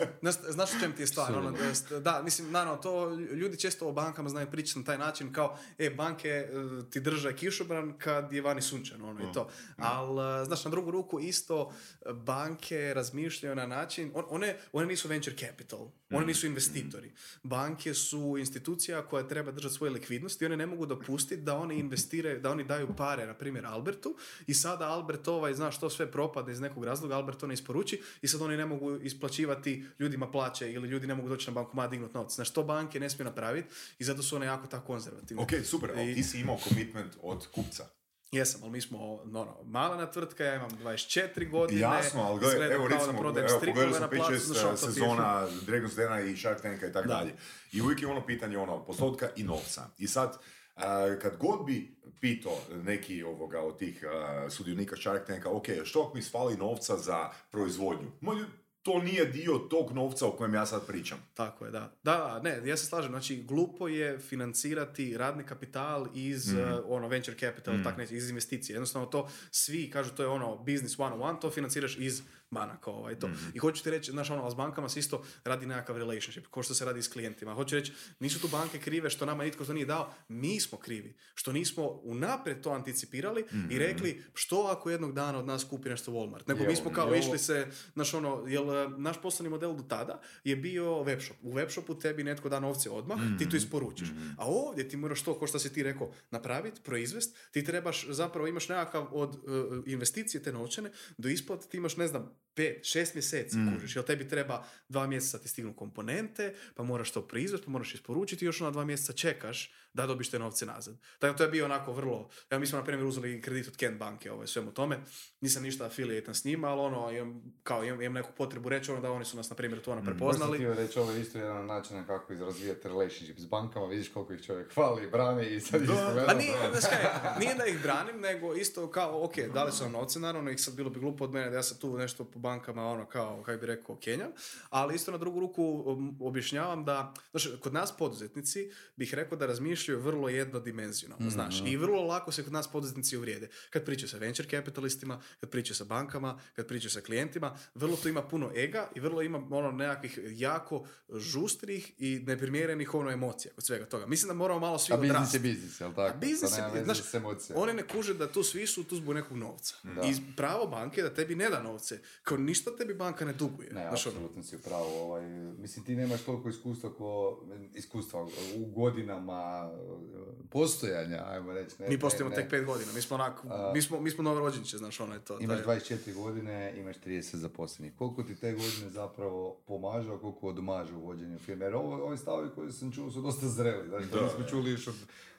Speaker 2: znaš, u čem ti je stvar? Ono, da, mislim, naravno, to ljudi često o bankama znaju pričati na taj način kao, e, banke e, ti drže kišobran kad je vani sunčano, ono i to. Ali, znaš, na drugu ruku isto e, banke razmišljaju na način, on- one, one nisu venture capital, one nisu investitori. Banke su institucija koja treba držati svoju likvidnost i one ne mogu dopustiti da oni investiraju, da oni daju pare, na primjer, Albertu i sada Albert ovaj, znaš, to sve propada iz nekog razloga, Albert to ne isporuči i sad oni ne mogu isplaćivati ljudima plaće ili ljudi ne mogu doći na bankomat dignut novce. Znaš, to banke ne smiju napraviti i zato su one jako tako konzervativne.
Speaker 3: Ok, super, ali
Speaker 2: I-
Speaker 3: ti si imao commitment od kupca.
Speaker 2: Jesam, ali mi smo ono, malena tvrtka, ja imam 24 godine.
Speaker 3: Jasno, ali gledaj, evo recimo, evo, pogledali smo
Speaker 2: na placu,
Speaker 3: 5-6
Speaker 2: znaš, ono,
Speaker 3: sezona Dragon's Dena i Shark Tanka i tako
Speaker 2: Da.
Speaker 3: dalje. I uvijek je ono pitanje ono, postotka i novca. I sad, a, kad god bi pitao neki ovoga od tih a, sudionika Shark Tanka, ok, što ako mi sfali novca za proizvodnju? Ma, to nije dio tog novca o kojem ja sad pričam.
Speaker 2: Tako je, da. Da, ne, ja se slažem. Znači, glupo je financirati radni kapital iz
Speaker 3: Mhm.
Speaker 2: uh, ono, venture capital, tak neće, iz investicije. Jednostavno to svi kažu to je ono business one on one, to financiraš iz banaka ovaj, to.
Speaker 3: Mhm.
Speaker 2: I hoću ti reći, znaš, ono, s bankama se isto radi nekakav relationship, kao što se radi s klijentima. Hoću reći, nisu tu banke krive što nama nitko to nije dao, mi smo krivi. Što nismo unaprijed to anticipirali
Speaker 3: Mhm.
Speaker 2: i rekli, što ako jednog dana od nas kupi nešto Walmart? Nego mi smo kao
Speaker 1: ovo-
Speaker 2: išli se, znaš ono, jel e, naš poslovni model do tada je bio webshop. U webshopu tebi netko da novce odmah, ti to isporučiš. A ovdje ti moraš to, ko što si ti rekao, napraviti, proizvest, ti trebaš, zapravo imaš nekakav od e, investicije te novčane, do isplate ti imaš, ne znam, pet, šest mjeseci, kužiš, jel tebi treba dva mjeseca ti stignu komponente, pa moraš to proizvesti, pa moraš isporučiti, još na dva mjeseca čekaš da dobiš te novce nazad. Tako da to je bio onako vrlo, evo mi smo na primjer uzeli kredit od Kent banke, ovaj, svemu tome, nisam ništa affiliate s njima, ali ono, imam, kao imam, imam neku potrebu reći ono da oni su nas na primjer to ono prepoznali.
Speaker 1: Baš sam htio reći, ovo je isto jedan način kako izrazvijati relationship s bankama, vidiš koliko ih čovjek hvali i brani i sad spomenuo,
Speaker 2: Pa nije, kaj, nije da ih branim, nego isto kao, ok, dali su nam novce, naravno, ih sad bilo bi glupo od mene da ja sad tu nešto po bankama, ono, kao, kako bi rekao, kenjam, ali isto na drugu ruku um, objašnjavam da, znaš, kod nas poduzetnici bih rekao da razmišljaju vrlo jednodimenzionalno, znaš, i vrlo lako se kod nas poduzetnici uvrijede. Kad pričaju sa venture capitalistima, kad pričaju sa bankama, kad pričaju sa klijentima, vrlo tu ima puno ega i vrlo ima ono nekakvih jako žustrih i neprimjerenih ono emocija kod svega toga. Mislim da moramo malo svi
Speaker 1: A biznis
Speaker 2: odrasti.
Speaker 1: je biznis, jel tako?
Speaker 2: A biznis
Speaker 1: to
Speaker 2: je, znaš, oni ne kuže da tu svi su tu zbog nekog novca.
Speaker 1: Da.
Speaker 2: I pravo banke da tebi ne da novce. Kao ništa tebi banka ne duguje.
Speaker 1: Ne,
Speaker 2: Znaš, ono,
Speaker 1: apsolutno si u pravu. Ovaj, mislim, ti nemaš toliko iskustva ko, iskustva u godinama postojanja, ajmo reći. Ne,
Speaker 2: mi postojimo
Speaker 1: ne,
Speaker 2: tek pet godina. Mi smo onako, mi smo, mi smo novorođenče, znaš, ono je to.
Speaker 1: Imaš
Speaker 2: to je-
Speaker 1: 24 godine, imaš 30 zaposlenih. Koliko ti te godine zapravo pomažu, a koliko odmažu u vođenju firme? Jer ovo, ovi stavovi koje sam čuo su dosta zreli. Znači,
Speaker 3: Da,
Speaker 1: nismo čuli još od,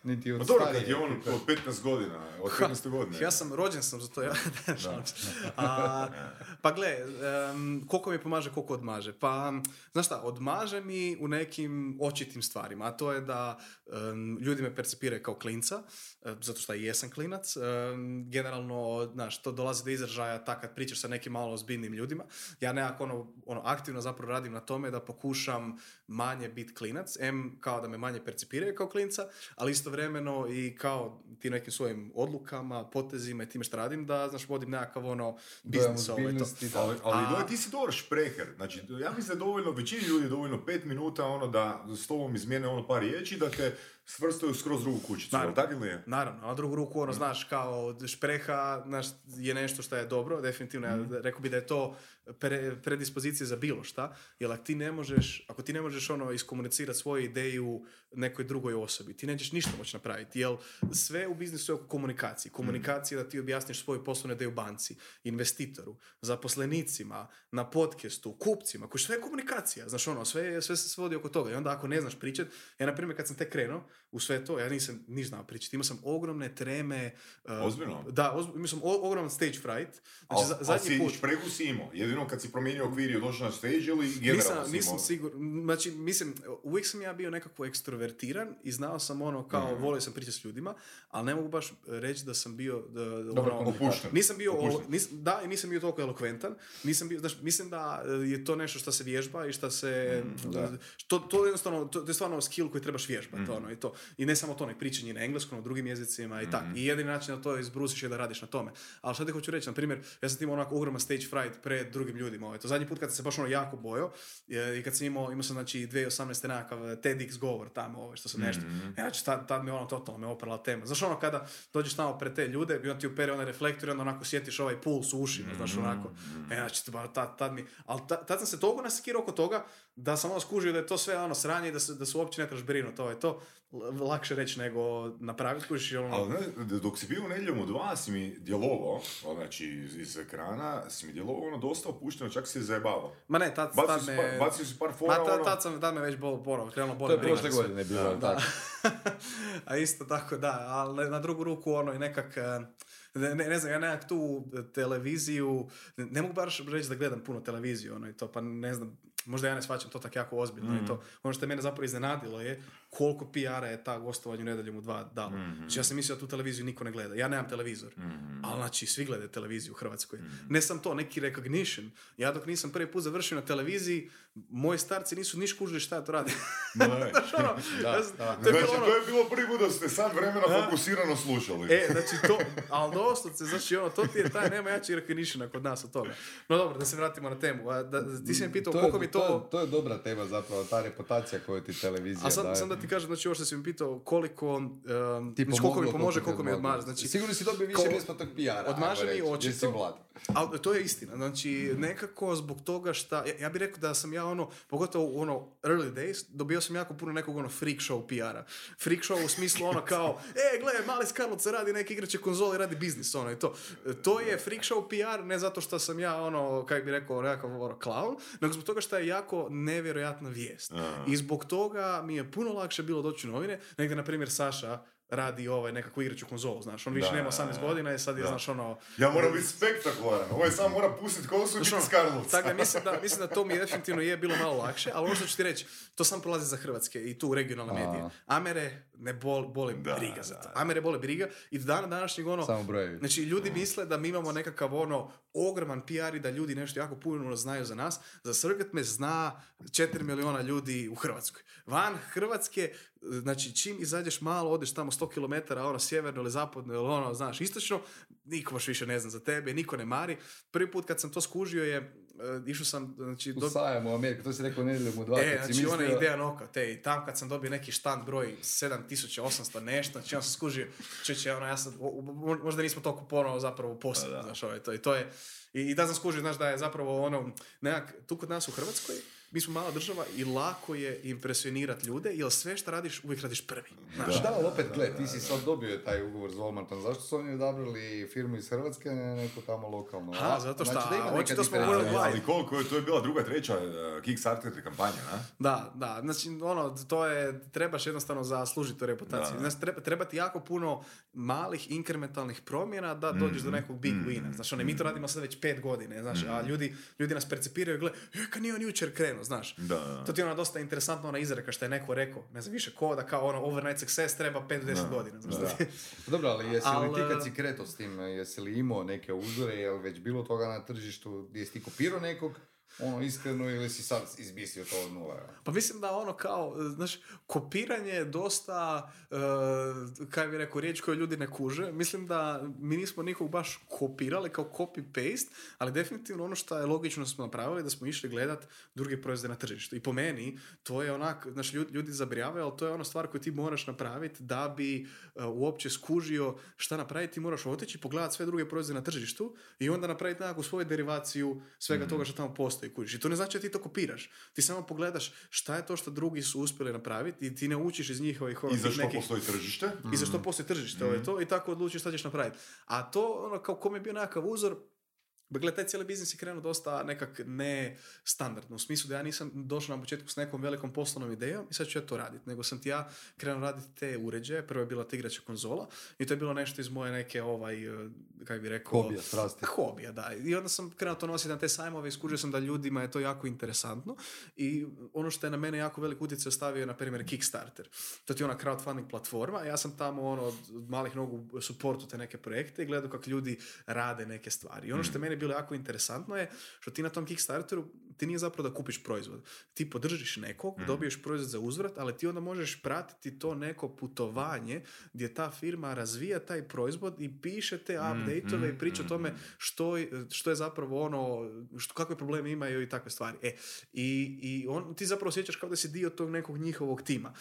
Speaker 1: niti od
Speaker 3: dobro,
Speaker 1: starije
Speaker 3: kad je on od 15 godina, od 15 godine.
Speaker 2: Ja sam rođen sam za to, ja. A, pa gle, em, koliko mi pomaže, koliko odmaže. Pa, znaš šta, odmaže mi u nekim očitim stvarima, a to je da em, ljudi me percipiraju kao klinca, e, zato što i jesam klinac. Em, generalno, znaš, to dolazi do izražaja tak kad pričaš sa nekim malo ozbiljnim ljudima. Ja nekako ono, ono, aktivno zapravo radim na tome da pokušam manje biti klinac, em kao da me manje percipiraju kao klinca, ali istovremeno i kao ti nekim svojim odlukama, potezima i time što radim, da, znaš, vodim nekakav ono biznis ovaj to.
Speaker 1: da.
Speaker 3: Ali, ali
Speaker 2: A-
Speaker 3: ti si dobar špreher. Znači, ja mislim da je dovoljno, većini ljudi je dovoljno pet minuta ono da s tobom izmijene ono par riječi da te svrstaju skroz drugu kućicu.
Speaker 2: Naravno.
Speaker 3: Tako ili je?
Speaker 2: Naravno, a drugu ruku, ono, znaš, kao špreha, znaš, je nešto što je dobro, definitivno, ja rekao bi da je to pre, predispozicija za bilo šta, jer ako ti ne možeš, ako ti ne možeš, ono, iskomunicirati svoju ideju nekoj drugoj osobi, ti nećeš ništa moći napraviti, jer sve u biznisu je oko komunikacije. Komunikacija je da ti objasniš svoju poslovnu ideju banci, investitoru, zaposlenicima, na podcastu, kupcima, koji sve je komunikacija, znaš, ono, sve, sve se svodi oko toga. I onda ako ne znaš pričat, ja, na primjer, kad sam tek krenuo u sve to, ja nisam ni znao pričati. Imao sam ogromne treme. uh,
Speaker 3: Ozbiljno?
Speaker 2: Da, ozb- imao sam o- ogroman stage fright. Znači,
Speaker 3: Al,
Speaker 2: za- zadnji
Speaker 3: si
Speaker 2: put...
Speaker 3: šprehu si imao. Jedino kad si promijenio okvir i došao na stage ili generalno
Speaker 2: Nisam,
Speaker 3: si
Speaker 2: nisam
Speaker 3: imao?
Speaker 2: siguran, znači, mislim, uvijek sam ja bio nekako ekstrovertiran i znao sam ono, kao,
Speaker 3: Mhm.
Speaker 2: volio sam pričati s ljudima, ali ne mogu baš reći da sam bio, da, da,
Speaker 1: Dobar
Speaker 2: ono.
Speaker 3: Opušten.
Speaker 2: Nisam bio,
Speaker 3: Opušten.
Speaker 2: olo- nis- da, i nisam bio toliko elokventan. Nisam bio, znaš, mislim da e, je to nešto što se vježba i što se...
Speaker 1: da.
Speaker 2: to, to je jednostavno, to, to je stvarno skill koji trebaš vježbati.
Speaker 3: Mhm.
Speaker 2: Ono, i, to. I ne samo to, nek pričanje na engleskom, na drugim jezicima i tak.
Speaker 3: Mhm.
Speaker 2: I jedini način da to izbrusiš je da radiš na tome. Ali što ti hoću reći, na primjer, ja sam imao onako ogroman stage fright pred drugim ljudima. Ovaj. To zadnji put kad sam se baš ono jako bojao i kad sam imao, imao sam znači 2018. nekakav TEDx govor tamo, ovaj, što sam nešto.
Speaker 3: Mhm.
Speaker 2: Znači, tad, tad me ono totalno me oprala tema. Znaš ono kada dođeš tamo pred te ljude i on ti upere onaj reflektor i onda onako sjetiš ovaj puls u ušima, znaš
Speaker 3: Mhm.
Speaker 2: onako. E, znači, to tad, tad mi, ali ta- tad sam se toliko nasekirao oko toga da sam ono skužio da je to sve ono sranje i da se, da se uopće ne trebaš brinuti. To je to lakše reći nego napraviti, kužiš ono...
Speaker 3: Ali ne, dok si bio u nedjeljom u dva si mi djelovao, znači iz, iz ekrana, si mi djelovao ono dosta opušteno, čak si se zajebavao.
Speaker 2: Ma ne, tad,
Speaker 3: Bacio
Speaker 2: tad
Speaker 3: si,
Speaker 2: me...
Speaker 3: par, bacio si par
Speaker 2: Ma,
Speaker 3: fora,
Speaker 2: tad,
Speaker 3: ono,
Speaker 2: tad, sam, tad me već bol, ono, krenulo
Speaker 1: To
Speaker 2: boli
Speaker 1: je
Speaker 2: briga
Speaker 1: prošle godine bilo, jel tako?
Speaker 2: A isto tako, da, ali na drugu ruku ono i nekak, eh, ne, ne, ne znam, ja nekak tu televiziju, ne, ne mogu baš reći da gledam puno televiziju, ono i to, pa ne znam, možda ja ne shvaćam to tako jako ozbiljno i to. Ono što je mene zapravo iznenadilo je koliko PR-a je ta gostovanje u nedeljom u dva dalo. Znači ja sam mislio da tu televiziju niko ne gleda. Ja nemam televizor, ali znači svi gledaju televiziju u Hrvatskoj. Ne sam to, neki recognition. Ja dok nisam prvi put završio na televiziji, moji starci nisu niš kužili šta ja to ono,
Speaker 1: Da, da.
Speaker 2: je bilo
Speaker 3: Znači,
Speaker 2: ono-
Speaker 3: to je bilo prvi put da ste sad vremena fokusirano slušali.
Speaker 2: E, znači to, ali doslovce, znači ono, to ti je taj, nema jačih rekondišena kod nas od toga. No dobro, da se vratimo na temu. A, da, ti si me pitao
Speaker 1: To je-
Speaker 2: koliko mi to...
Speaker 1: to... To je dobra tema zapravo, ta reputacija koju ti televizija
Speaker 2: A sad,
Speaker 1: daje.
Speaker 2: sam da ti kažem, znači ovo što si mi pitao, koliko, um,
Speaker 1: Ti
Speaker 2: znači, koliko mi pomože,
Speaker 1: ti
Speaker 2: koliko mi odmaže. Znači,
Speaker 1: Sigurno si dobio više besplatnog PR-a.
Speaker 2: odmaže mi očito. Ali to je istina, znači nekako zbog toga šta, ja, ja bih rekao da sam ja ono, pogotovo u ono early days, dobio sam jako puno nekog ono freak show PR-a. Freak show u smislu ono kao, e, gle, mali s Karlovca radi neki igrače konzole, radi biznis, ono i to. To je freak show PR, ne zato što sam ja, ono, kaj bi rekao, nekakav ono, clown, nego zbog toga što je jako nevjerojatna vijest. I zbog toga mi je puno lakše bilo doći u novine, negdje, na primjer, Saša radi ovaj nekakvu igraću konzolu, znaš, on više
Speaker 3: Da,
Speaker 2: nema
Speaker 3: da,
Speaker 2: 18
Speaker 3: da.
Speaker 2: godina i sad je,
Speaker 3: Da.
Speaker 2: znaš, ono...
Speaker 3: Ja moram biti spektakularan. Ovo je samo mora pustiti kosu iz
Speaker 2: ono,
Speaker 3: Karlovca.
Speaker 2: Tako da mislim da, mislim da to mi definitivno je bilo malo lakše, ali ono što ću ti reći, to sam prolazi za Hrvatske i tu regionalne
Speaker 1: A.
Speaker 2: medije. Amere ne bol, boli
Speaker 3: Da,
Speaker 2: briga za to. Amere boli briga i do dana današnjeg ono,
Speaker 1: Samo brojevi.
Speaker 2: Znači, ljudi misle da mi imamo nekakav ono ogroman PR i da ljudi nešto jako puno znaju za nas. Za Srgat me zna 4 miliona ljudi u Hrvatskoj. Van Hrvatske, znači čim izađeš malo, odeš tamo 100 km, ono sjeverno ili zapadno ili ono, znaš, istočno, niko baš više ne zna za tebe, niko ne mari. Prvi put kad sam to skužio je, e, išao sam, znači, do-
Speaker 1: u Ameriku, to si rekao nedjeljom u dva.
Speaker 2: E, znači ona
Speaker 1: mislio-
Speaker 2: ideja noka, te i tam kad sam dobio neki štand broj 7800 nešto, znači on sam skužio, čeće, ono, ja sam, možda nismo toliko ponovo zapravo posebno,
Speaker 3: Pa
Speaker 2: znaš, ovaj, to, i to je, i, i da sam skužio, znaš, da je zapravo ono, nekak, tu kod nas u Hrvatskoj, mi smo mala država i lako je impresionirati ljude, jer sve što radiš, uvijek radiš prvi. Znaš,
Speaker 1: Da, ali opet, gle, ti si sad dobio taj ugovor s Walmartom, zašto su oni odabrali firmu iz Hrvatske, ne neku tamo lokalnu?
Speaker 2: Ha, zato šta,
Speaker 1: Znači da
Speaker 2: očito smo worldwide.
Speaker 3: Ali koliko je, to je bila druga, treća uh, Kickstarter kampanja, a?
Speaker 2: Da, da, znači ono, to je, trebaš jednostavno zaslužiti tu reputaciju. Znači, treba, treba ti jako puno malih inkrementalnih promjena da dođeš do nekog big wina. Znaš, ono, mi to radimo sad već pet godine, znaš, a ljudi, ljudi nas percipiraju, gle, kad nije on jučer krenuo, znaš.
Speaker 3: Da, da.
Speaker 2: To ti je ona dosta interesantna ona izreka što je neko rekao, ne znam, više koda, kao ono, overnight success treba 5 do 10
Speaker 3: Da,
Speaker 2: godina. Znaš,
Speaker 3: da.
Speaker 2: da ti-
Speaker 1: Dobro, ali jesi li ti kad si kreto s tim, jesi li imao neke uzore, je li već bilo toga na tržištu, gdje si ti kopirao nekog, ono iskreno, ili si sad izmislio to od nula?
Speaker 2: Pa mislim da ono kao, znaš, kopiranje je dosta, uh, kaj bi rekao, riječ koju ljudi ne kuže. Mislim da mi nismo nikog baš kopirali kao copy-paste, ali definitivno ono što je logično smo napravili da smo išli gledat druge proizvode na tržištu. I po meni, to je onak, znaš, ljudi, ljudi zabrijavaju, ali to je ona stvar koju ti moraš napraviti da bi uh, uopće skužio šta napraviti, ti moraš otići, pogledati sve druge proizvode na tržištu i onda napraviti nekakvu svoju derivaciju svega toga što tamo postoji. Kužiš. I to ne znači da ti to kopiraš. Ti samo pogledaš šta je to što drugi su uspjeli napraviti i ti ne učiš iz njihovih ono,
Speaker 3: I za što
Speaker 2: nekih-
Speaker 3: postoji tržište?
Speaker 2: i za što postoji tržište, ovo je to, i tako odlučiš šta ćeš napraviti. A to, ono, kao kom je bio nekakav uzor, Dakle, taj cijeli biznis je krenuo dosta nekak nestandardno, u smislu da ja nisam došao na početku s nekom velikom poslovnom idejom i sad ću ja to raditi, nego sam ti ja krenuo raditi te uređaje, prvo je bila ta igrača konzola i to je bilo nešto iz moje neke, ovaj, kako bi rekao...
Speaker 1: Hobija, strasti.
Speaker 2: Hobija, da. I onda sam krenuo to nositi na te sajmove i skužio sam da ljudima je to jako interesantno i ono što je na mene jako velik utjecaj ostavio je na primjer Kickstarter. To ti je ona crowdfunding platforma, ja sam tamo ono od malih nogu supportu te neke projekte i gledao kako ljudi rade neke stvari. I ono što je meni bilo jako interesantno je što ti na tom Kickstarteru ti nije zapravo da kupiš proizvod. Ti podržiš nekog, dobiješ proizvod za uzvrat, ali ti onda možeš pratiti to neko putovanje gdje ta firma razvija taj proizvod i piše te update-ove i priča o tome što, je- što je zapravo ono, što, kakve probleme imaju i takve stvari. E, i, i on, ti zapravo osjećaš kao da si dio tog nekog njihovog tima.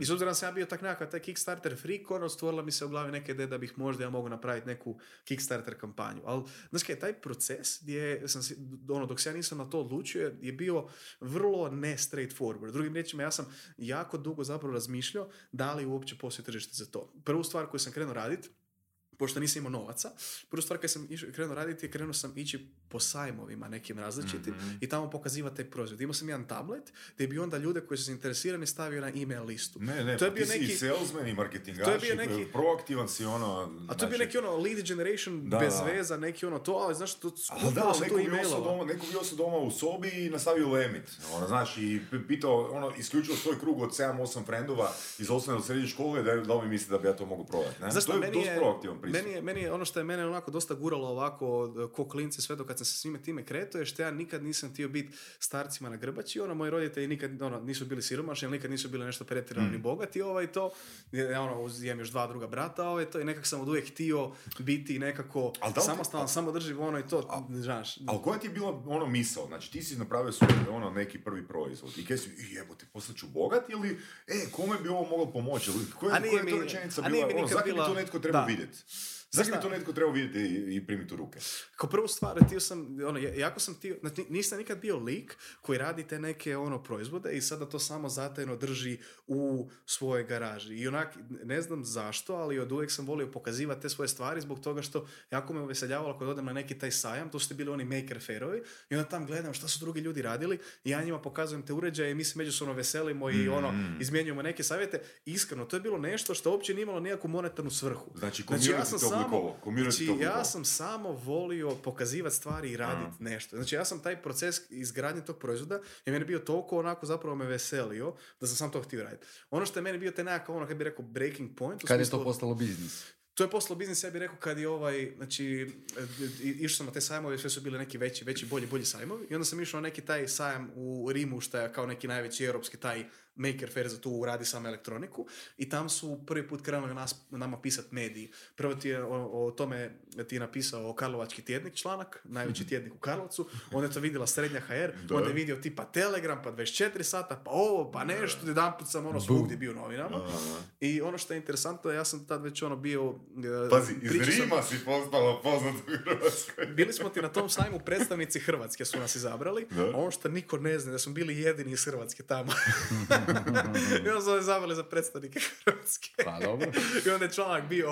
Speaker 2: I s obzirom da sam ja bio tak nekakav taj Kickstarter freak, ono, stvorila mi se u glavi neka ideja da bih možda ja mogu napraviti neku Kickstarter kampanju. Ali, znaš kaj, taj proces gdje sam ono, dok se ja nisam na to odlučio, je- bio vrlo ne straightforward. Drugim riječima, ja sam jako dugo zapravo razmišljao da li uopće postoji tržište za to. Prvu stvar koju sam krenuo raditi, pošto nisam imao novaca, prvu stvar koju sam išao, krenuo raditi krenuo sam ići po sajmovima nekim različitim i tamo pokazivati taj proizvod. Imao sam jedan tablet gdje bi onda ljude koji su zainteresirani stavio na email listu.
Speaker 3: Ne, ne,
Speaker 2: to je
Speaker 3: pa
Speaker 2: bio
Speaker 3: ti si
Speaker 2: neki,
Speaker 3: i salesman i marketingaš,
Speaker 2: to je bio neki-
Speaker 3: proaktivan si ono...
Speaker 2: a to je bio
Speaker 3: znači-
Speaker 2: neki ono lead generation
Speaker 3: Da,
Speaker 2: bez
Speaker 3: da.
Speaker 2: veza, neki ono to, ali znaš, to
Speaker 3: Ali da,
Speaker 2: sam
Speaker 3: neko
Speaker 2: tu
Speaker 3: bi, ostao
Speaker 2: e-mailova.
Speaker 3: doma, neko bi ostao doma u sobi i nastavio lemit. Ono, znaš, i pitao, ono, isključio svoj krug od 7-8 frendova iz osnovne do srednje škole, da, da li mi misli da bi ja to mogu prodati, ne?
Speaker 2: Znaš
Speaker 3: to je
Speaker 2: meni je,
Speaker 3: proaktivan pristup.
Speaker 2: meni je, meni je ono što je mene onako dosta guralo ovako e, ko klinci sve dok kad sam se svime time kretao je što ja nikad nisam htio biti starcima na grbači, ono moji roditelji nikad ono, nisu bili siromašni, nikad nisu bili nešto pretjerano
Speaker 3: Mm.
Speaker 2: ni bogati, ovaj to, ja ono, imam još dva druga brata, ovaj to i nekako sam od uvijek htio biti nekako
Speaker 3: Al
Speaker 2: samostalan, samodrživ, ono i to, znaš,
Speaker 3: Ali koja ti je bila ono misao? Znači ti si napravio svoj ono neki prvi proizvod i kaj si, "I jebote, postaću bogat ili, e, kome bi ovo moglo pomoći? Koja, koja je to rečenica bila, ono, zakaj bi to netko treba vidjeti? Zašto bi to netko trebao vidjeti i, primiti u ruke?
Speaker 2: Kao prvu stvar, htio sam, ono, ja- jako sam htio, znači nisam nikad bio lik koji radi te neke ono proizvode i sada to samo zatajno drži u svojoj garaži. I onak, ne znam zašto, ali od uvijek sam volio pokazivati te svoje stvari zbog toga što jako me uveseljavalo kad odem na neki taj sajam, to su ti bili oni maker fairovi i onda tam gledam šta su drugi ljudi radili i ja njima pokazujem te uređaje i mi se međusobno veselimo i ono,
Speaker 3: Mm.
Speaker 2: izmjenjujemo neke savjete. Iskreno, to je bilo nešto što uopće nije imalo nikakvu monetarnu svrhu.
Speaker 3: Znači,
Speaker 2: ja
Speaker 3: community
Speaker 2: sam samo, znači, ja sam samo volio pokazivati stvari i raditi nešto. Znači ja sam taj proces izgradnje tog proizvoda je meni bio toliko onako zapravo me veselio da sam sam to htio raditi. Ono što je meni bio te nekakav ono, kad bi rekao breaking point.
Speaker 1: Kad je to postalo biznis?
Speaker 2: to je poslo biznis, ja bih rekao, kad je ovaj, znači, išao sam na te sajmove, sve su bili neki veći, veći, bolji, bolji sajmovi. I onda sam išao na neki taj sajam u Rimu, što je kao neki najveći europski taj maker fair za tu radi samo elektroniku. I tam su prvi put krenuli nas, nama pisati mediji. Prvo ti je o, o tome ti je napisao Karlovački tjednik članak, najveći tjednik u Karlovcu. Onda je to vidjela Srednja HR,
Speaker 3: Da.
Speaker 2: onda je vidio tipa Telegram, pa 24 sata, pa ovo, pa nešto, jedan put sam ono svugdje bio novinama.
Speaker 3: Aha.
Speaker 2: I ono što je interesantno, ja sam tad već ono bio... e,
Speaker 3: Pazi, iz
Speaker 2: pričao sam-
Speaker 3: Rima si postala poznat u Hrvatskoj.
Speaker 2: Bili smo ti na tom sajmu predstavnici Hrvatske su nas izabrali,
Speaker 3: Da.
Speaker 2: a ono što niko ne zna, da smo bili jedini iz Hrvatske tamo. I onda su izabrali za predstavnike Hrvatske.
Speaker 1: Pa dobro.
Speaker 2: I onda je članak bio,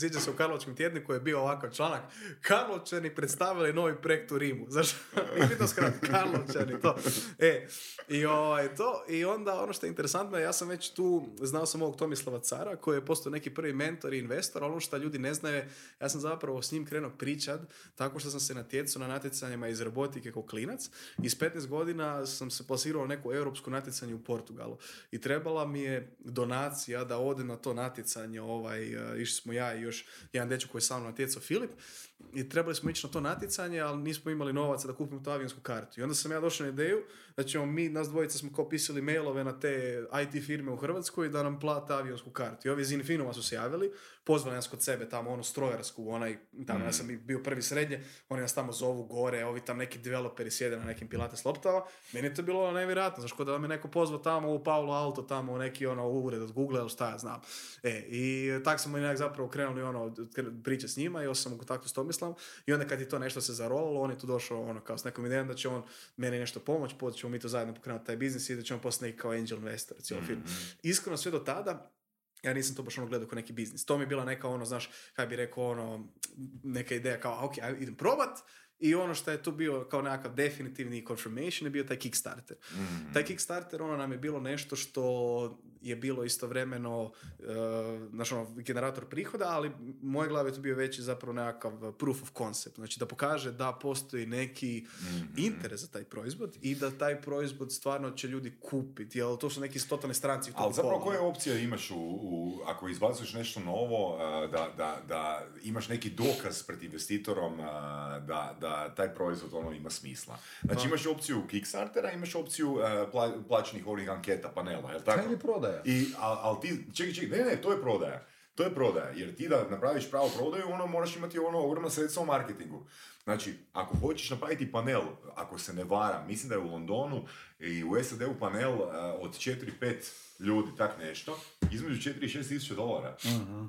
Speaker 2: sjeća se u Karlovačkom tjedniku je bio ovakav članak, Karlovčani predstavili novi projekt u Rimu. Zašto? I pitao skrat, Karlovčani, to. E, i, ovaj, to. I onda ono što je interesantno, ja sam već tu, znao sam ovog Tomislava Cara, koji je postao neki prvi mentor i investor, ono što ljudi ne znaju, ja sam zapravo s njim krenuo pričat, tako što sam se natjecao na natjecanjima iz robotike kao klinac. I s 15 godina sam se plasirao na neko europsko natjecanje u Portugalu. I trebala mi je donacija da ode na to natjecanje, ovaj, e, išli smo ja i još jedan dečko koji je sa mnom natjecao, Filip, i trebali smo ići na to natjecanje, ali nismo imali novaca da kupimo tu avionsku kartu. I onda sam ja došao na ideju da ćemo mi, nas dvojica smo kao pisali mailove na te IT firme u Hrvatskoj da nam plate avionsku kartu. I ovi iz su se javili, pozvali nas kod sebe tamo, onu strojarsku, onaj, tamo ja sam bio prvi srednje, oni nas tamo zovu gore, ovi tam neki developeri sjede na nekim pilates loptama. Meni je to bilo ono nevjerojatno, znaš, da me neko pozvao tamo u Paulo Alto, tamo u neki ono ured od Google ili šta ja znam. E, i tak smo i zapravo krenuli ono, priča s njima i još sam u kontaktu s Tomislavom i onda kad je to nešto se zarolalo, on je tu došao ono kao s nekom idejom da će on meni nešto pomoć, pa ćemo mi to zajedno pokrenuti taj biznis i da ćemo postati neki kao angel investor cijelu firmu. Iskreno sve do tada ja nisam to baš ono gledao kao neki biznis. To mi je bila neka ono, znaš, kaj bi rekao ono, neka ideja kao, ok, idem probat. I ono što je tu bio kao nekakav definitivni confirmation je bio taj Kickstarter.
Speaker 3: Mhm.
Speaker 2: Taj Kickstarter ono nam je bilo nešto što je bilo istovremeno uh, znaš, ono, generator prihoda, ali moje glavi je to bio veći zapravo nekakav proof of concept. Znači da pokaže da postoji neki
Speaker 3: Mhm.
Speaker 2: interes za taj proizvod i da taj proizvod stvarno će ljudi kupiti, jer to su neki stotane stranci. u to
Speaker 3: Ali zapravo koje opcije imaš u, u- ako izbacuješ nešto novo, a, da, da, da imaš neki dokaz pred investitorom a, da, da taj proizvod ono ima smisla. Znači
Speaker 2: Pa.
Speaker 3: imaš opciju Kickstartera, imaš opciju plaćenih ovih anketa, panela, jel tako?
Speaker 1: Kaj je
Speaker 3: I, al, al ti, čekaj, čekaj, ne, ne, to je prodaja. To je prodaja, jer ti da napraviš pravu prodaju, ono moraš imati ono ogromna sredstva u marketingu. Znači, ako hoćeš napraviti panel, ako se ne varam, mislim da je u Londonu i u SAD-u panel uh, od 4-5 ljudi, tak nešto, između 4 i 6 tisuća dolara.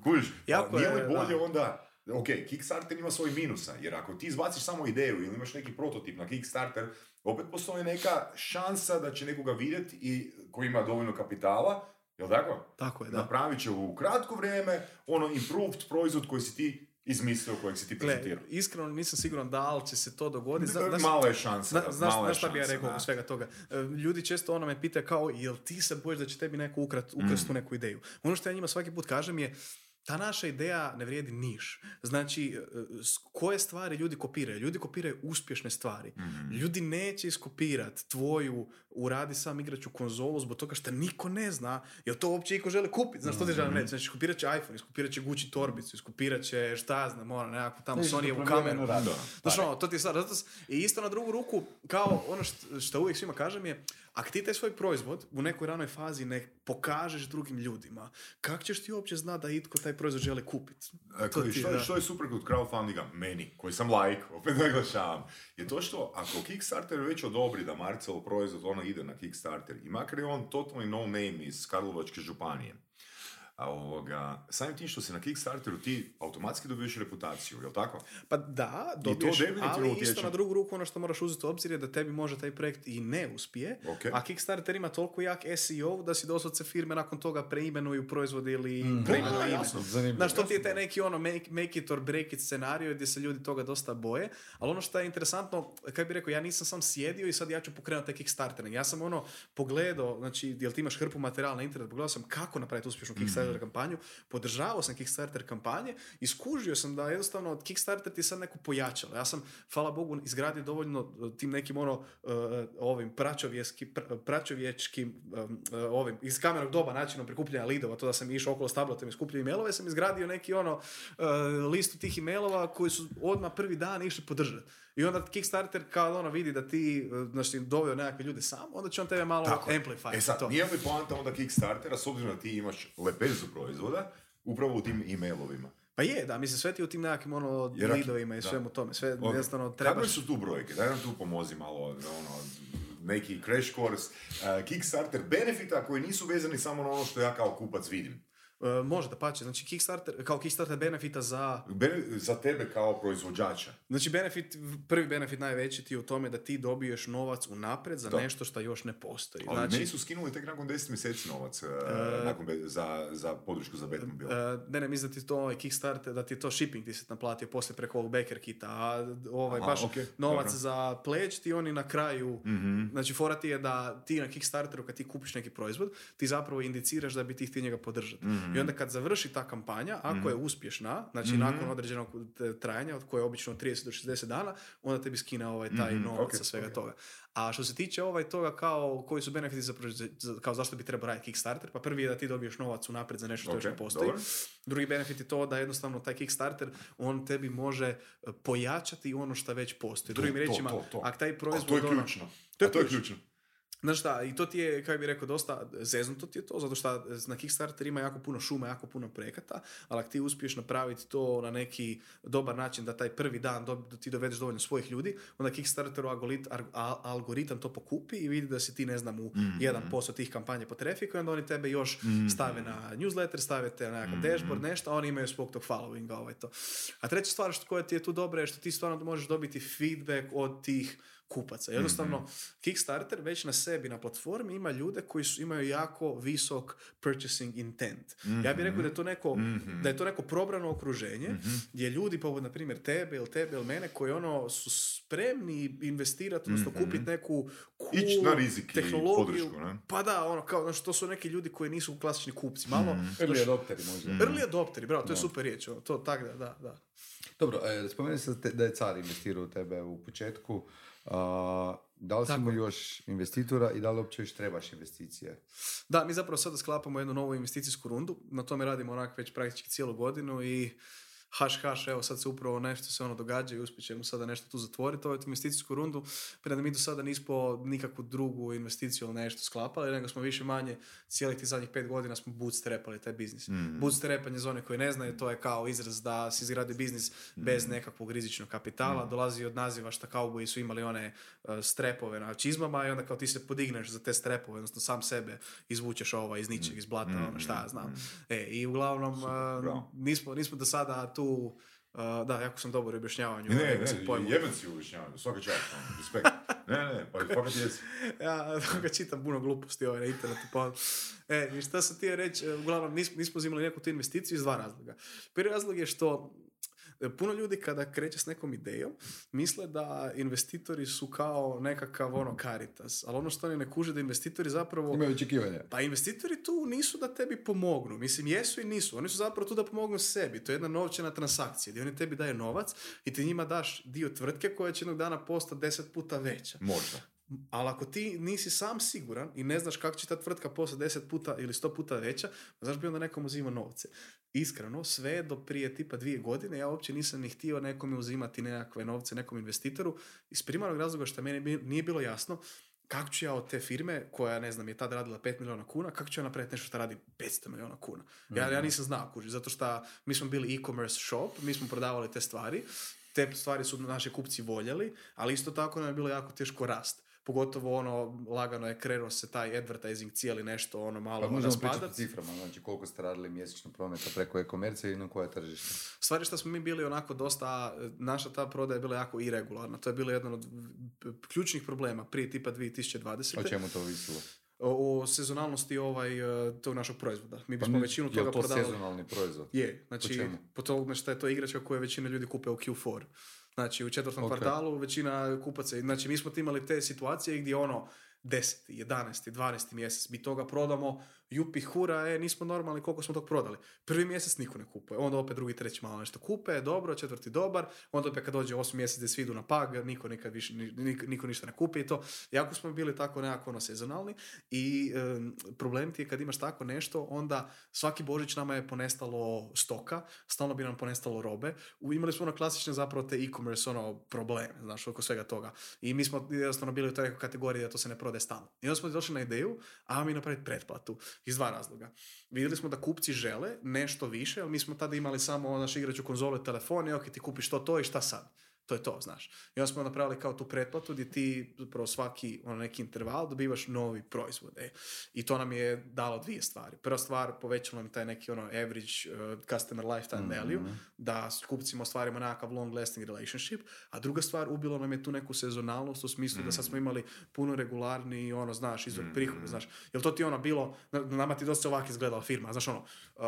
Speaker 3: Kužiš,
Speaker 2: Jako
Speaker 3: a nije
Speaker 2: je,
Speaker 3: li bolje
Speaker 2: da.
Speaker 3: onda, ok, Kickstarter ima svoj minusa, jer ako ti izbaciš samo ideju ili imaš neki prototip na Kickstarter, opet postoji neka šansa da će nekoga vidjeti i koji ima dovoljno kapitala, jel tako?
Speaker 2: Tako je, da.
Speaker 3: Napravit će u kratko vrijeme ono improved proizvod koji si ti izmislio, kojeg si ti prezentirao.
Speaker 2: iskreno nisam siguran da li će se to dogoditi. Zna, znaš-
Speaker 3: Mala je šansa. Da,
Speaker 2: znaš, znaš šta bi ja rekao
Speaker 3: da.
Speaker 2: svega toga? E, Ljudi često ono me pitaju kao, jel ti se bojiš da će tebi neko ukrat, ukrast
Speaker 3: Mm.
Speaker 2: tu neku ideju? Ono što ja njima svaki put kažem je, ta naša ideja ne vrijedi niš. Znači, e, koje stvari ljudi kopiraju? Ljudi kopiraju uspješne stvari.
Speaker 3: Mhm.
Speaker 2: Ljudi neće iskopirati tvoju uradi sam igraću konzolu zbog toga što niko ne zna jel to uopće iko želi kupiti. Znaš što ti
Speaker 3: Mhm.
Speaker 2: želim reći? Znači, iskopirat će iPhone, iskopirat će Gucci torbicu, iskopirat će, šta znam, ono, nekakvu tamo
Speaker 1: promijenjeno
Speaker 2: kameru. Znaš, ono, to ti je sad, zato i isto na drugu ruku, kao ono što, što uvijek svima kažem je, ako ti taj svoj proizvod u nekoj ranoj fazi ne pokažeš drugim ljudima, kako ćeš ti uopće znati da itko taj proizvod želi kupiti?
Speaker 3: E,
Speaker 2: ti,
Speaker 3: što,
Speaker 2: da.
Speaker 3: što je super kod crowdfundinga, meni, koji sam like, opet naglašavam, je to što ako Kickstarter već odobri da Marcel proizvod ono ide na Kickstarter i makar je on totalni no name iz Karlovačke županije, A ovoga, samim tim što si na Kickstarteru ti automatski dobiješ reputaciju, jel tako?
Speaker 2: Pa da,
Speaker 3: to
Speaker 2: dobiješ,
Speaker 3: definitivno
Speaker 2: ali isto
Speaker 3: utječe.
Speaker 2: na drugu ruku ono što moraš uzeti u obzir je da tebi može taj projekt i ne uspije,
Speaker 3: Ok.
Speaker 2: a Kickstarter ima toliko jak SEO da si doslovce firme nakon toga preimenuju proizvod ili
Speaker 1: Mm.
Speaker 2: preimenuju ime.
Speaker 3: jasno.
Speaker 1: Zanimljivo.
Speaker 2: Znaš, to ti je taj neki ono make, make it or break it scenario gdje se ljudi toga dosta boje, ali ono što je interesantno, kako bi rekao, ja nisam sam sjedio i sad ja ću pokrenuti taj Kickstarter. Ja sam ono pogledao, znači, jel ti imaš hrpu materijala na internetu, pogledao sam kako napraviti uspješnu Kickstarter kampanju, podržavao sam Kickstarter kampanje i skužio sam da jednostavno Kickstarter ti sad neko pojačalo. Ja sam, hvala Bogu, izgradio dovoljno uh, tim nekim ono, uh, ovim pračovjeski, pr- pračovječkim, um, uh, ovim, iz kamerog doba načinom prikupljanja lidova, to da sam išao okolo s tabletom i skupljao e-mailove, sam izgradio neki ono listu tih e-mailova koji su odmah prvi dan išli podržati. I onda Kickstarter kao ono vidi da ti, znači, doveo nekakve ljude sam, onda će on tebe malo
Speaker 3: Tako
Speaker 2: amplify.
Speaker 3: E sad,
Speaker 2: to.
Speaker 3: nije li poanta onda Kickstartera, s obzirom da ti imaš lepezu proizvoda, upravo u tim e-mailovima?
Speaker 2: Pa je, da, mislim, sve ti u tim nekakvim ono
Speaker 3: Jer
Speaker 2: lidovima i
Speaker 3: da.
Speaker 2: svemu tome, sve
Speaker 3: Ok.
Speaker 2: jednostavno trebaš...
Speaker 3: su tu brojke? Daj nam tu pomozi malo, ono, neki crash course, uh, Kickstarter benefita koji nisu vezani samo na ono što ja kao kupac vidim.
Speaker 2: Uh, može da pače, znači Kickstarter, kao Kickstarter benefita za
Speaker 3: Bene- za tebe kao proizvođača.
Speaker 2: Znači, benefit, prvi benefit najveći ti je u tome da ti dobiješ novac unaprijed za
Speaker 3: Da.
Speaker 2: nešto što još ne postoji.
Speaker 3: Ali
Speaker 2: Znači,
Speaker 3: meni su skinuli tek nakon 10 mjeseci novac uh, nakon be- za, za podršku za Batmobile.
Speaker 2: e, ne, ne, mislim da ti to ovaj Kickstarter, da ti to shipping ti se naplatio poslije preko ovog Backer kita, a ovaj
Speaker 3: Aha,
Speaker 2: baš
Speaker 3: ok,
Speaker 2: novac
Speaker 3: dobro.
Speaker 2: za pledge ti oni na kraju,
Speaker 3: Mhm.
Speaker 2: znači fora ti je da ti na Kickstarteru kad ti kupiš neki proizvod, ti zapravo indiciraš da bi ti htio njega podržati.
Speaker 3: Mhm.
Speaker 2: I onda kad završi ta kampanja, ako je uspješna, znači
Speaker 3: Mhm.
Speaker 2: nakon određenog e, trajanja, od koje je obično 30 do 60 dana, onda tebi skine ovaj taj
Speaker 3: Mhm,
Speaker 2: novac
Speaker 3: ok,
Speaker 2: sa svega
Speaker 3: ok.
Speaker 2: toga. A što se tiče ovaj toga kao koji su benefiti za, za- kao zašto bi trebao raditi Kickstarter, pa prvi je da ti dobiješ novac unaprijed za nešto što još
Speaker 3: Ok,
Speaker 2: ne postoji.
Speaker 3: dobro.
Speaker 2: Drugi benefit je to da jednostavno taj Kickstarter on tebi može e, pojačati ono što već postoji. Drugim riječima, ako taj proizvod...
Speaker 3: to je
Speaker 2: ono-
Speaker 3: ključno.
Speaker 2: To je
Speaker 3: A to je
Speaker 2: ključno. Znaš šta, i to ti je, kako bi rekao, dosta zeznuto ti je to, zato što na Kickstarter ima jako puno šuma, jako puno projekata, ali ako ti uspiješ napraviti to na neki dobar način da taj prvi dan do, ti dovedeš dovoljno svojih ljudi, onda Kickstarteru algorit, ar- al- algoritam to pokupi i vidi da si ti, ne znam, u
Speaker 3: Mhm.
Speaker 2: 1% tih kampanja po trafiku i onda oni tebe još stave na newsletter, stave te na nekakav dashboard, nešto, a oni imaju svog tog followinga, ovaj to. A treća stvar što koja ti je tu dobra je što ti stvarno možeš dobiti feedback od tih kupaca. Jednostavno,
Speaker 3: Mhm.
Speaker 2: Kickstarter već na sebi, na platformi ima ljude koji su, imaju jako visok purchasing intent. Ja bih rekao da je to neko,
Speaker 3: Mhm.
Speaker 2: da je to neko probrano okruženje gdje ljudi poput, na primjer, tebe ili tebe ili mene koji ono su spremni investirati, odnosno kupiti neku cool
Speaker 3: Mhm. Ići na rizik i
Speaker 2: tehnologiju.
Speaker 3: podršku, ne?
Speaker 2: Pa da, ono, kao, znači, to su neki ljudi koji nisu klasični kupci. Malo,
Speaker 3: Mhm.
Speaker 1: Early adopteri možda.
Speaker 2: Early adopteri, bravo, to je super riječ. ono, To, tak da, da, da.
Speaker 1: Dobro, e, spomeni se te- da je car investirao u tebe u početku. A, da li
Speaker 2: Tako je.
Speaker 1: još investitora i da li uopće još trebaš investicije?
Speaker 2: Da, mi zapravo sada sklapamo jednu novu investicijsku rundu. Na tome radimo onak već praktički cijelu godinu i haš, haš, evo sad se upravo nešto se ono događa i uspjet ćemo sada nešto tu zatvoriti, ovu investicijsku rundu. Preda mi do sada nismo nikakvu drugu investiciju ili nešto sklapali, nego smo više manje cijelih tih zadnjih pet godina smo bootstrapali taj biznis.
Speaker 3: Mm.
Speaker 2: Bootstrapanje za one koji ne znaju, to je kao izraz da si izgradio biznis bez nekakvog rizičnog kapitala, dolazi od naziva šta kauboji su imali one uh, strepove na čizmama i onda kao ti se podigneš za te strepove, odnosno sam sebe izvučeš ovo iz ničeg, iz blata, ono šta ja znam. E, i uglavnom, uh, nismo, nismo do sada tu Uh, da, jako sam dobar u objašnjavanju.
Speaker 3: Ne,
Speaker 2: engleskih
Speaker 3: ne,
Speaker 2: pojmova.
Speaker 3: jebem si u objašnjavanju, svaka čast, ono, respekt. Ne, ne, pa fakat jesi.
Speaker 2: ja ga čitam puno gluposti ovaj na internetu. Pa, e, i šta sam htio reći, e, uglavnom nismo, nismo uzimali neku tu investiciju iz dva razloga. Prvi razlog je što puno ljudi kada kreće s nekom idejom misle da investitori su kao nekakav ono caritas, ali ono što oni ne kuže da investitori zapravo
Speaker 1: Imaju očekivanja.
Speaker 2: pa investitori tu nisu da tebi pomognu. Mislim, jesu i nisu. Oni su zapravo tu da pomognu sebi. To je jedna novčana transakcija gdje oni tebi daju novac i ti njima daš dio tvrtke koja će jednog dana postati deset puta veća.
Speaker 3: Možda.
Speaker 2: Ali ako ti nisi sam siguran i ne znaš kako će ta tvrtka postati deset puta ili sto puta veća, znaš bi onda nekom uzimao novce. Iskreno, sve do prije tipa dvije godine ja uopće nisam ni htio nekome uzimati nekakve novce, nekom investitoru, iz primarnog razloga što meni nije bilo jasno kako ću ja od te firme, koja, ne znam, je tad radila 5 milijuna kuna, kako ću ja napraviti nešto što radi 500 milijuna kuna? Ja, ja nisam znao, kuži, zato što mi smo bili e-commerce shop, mi smo prodavali te stvari, te stvari su naši kupci voljeli, ali isto tako nam je bilo jako teško rast. Pogotovo ono, lagano je krenuo se taj advertising cijeli nešto ono malo
Speaker 1: Pa možemo pričati o
Speaker 2: raspadat.
Speaker 1: ciframa, znači koliko ste radili mjesečno prometa preko e-komercije i na koje tržište.
Speaker 2: Stvari što smo mi bili onako dosta, naša ta prodaja je bila jako irregularna. To je bilo jedan od ključnih problema prije tipa 2020.
Speaker 1: O čemu to ovisilo?
Speaker 2: o, sezonalnosti ovaj, e, tog našeg proizvoda. Mi
Speaker 1: Pa
Speaker 2: bismo
Speaker 1: mi-
Speaker 2: većinu toga
Speaker 1: to
Speaker 2: prodavali...
Speaker 1: sezonalni proizvod?
Speaker 2: Je, znači
Speaker 1: čemu?
Speaker 2: po tome što je to igračka koju većina ljudi kupe u Q4. Znači u četvrtom
Speaker 1: Ok.
Speaker 2: kvartalu većina kupaca, znači mi smo imali te situacije gdje ono 10, 11, 12 mjesec mi toga prodamo, jupi hura, e, nismo normalni koliko smo tog prodali. Prvi mjesec niko ne kupuje, onda opet drugi, treći malo nešto kupe, dobro, četvrti dobar, onda opet kad dođe osmi mjesec gdje svi idu na pag, niko nikad više, ni- niko, niko ništa ne kupi i to. Jako smo bili tako nekako ono sezonalni i em, problem ti je kad imaš tako nešto, onda svaki božić nama je ponestalo stoka, stalno bi nam ponestalo robe. U, imali smo ono klasične zapravo te e-commerce ono probleme, znaš, oko svega toga. I mi smo jednostavno bili u toj kategoriji da to se ne prodaje stalno. I onda smo došli na ideju, a mi napraviti pretplatu. Iz dva razloga. Vidjeli smo da kupci žele nešto više, ali mi smo tada imali samo naš igraču konzole, telefon, ok, ti kupiš to, to i šta sad? To je to, znaš. I onda smo napravili kao tu pretplatu gdje ti zapravo svaki ono, neki interval dobivaš novi proizvod. E. I to nam je dalo dvije stvari. Prva stvar, povećalo nam taj neki ono average uh, customer lifetime value, da s kupcima ostvarimo nekakav long lasting relationship, a druga stvar, ubilo nam je tu neku sezonalnost u smislu da sad smo imali puno regularni ono, znaš, izvor prihoda, znaš. Jel to ti ono bilo, na- nama ti dosta ovak izgledala firma, znaš ono, uh,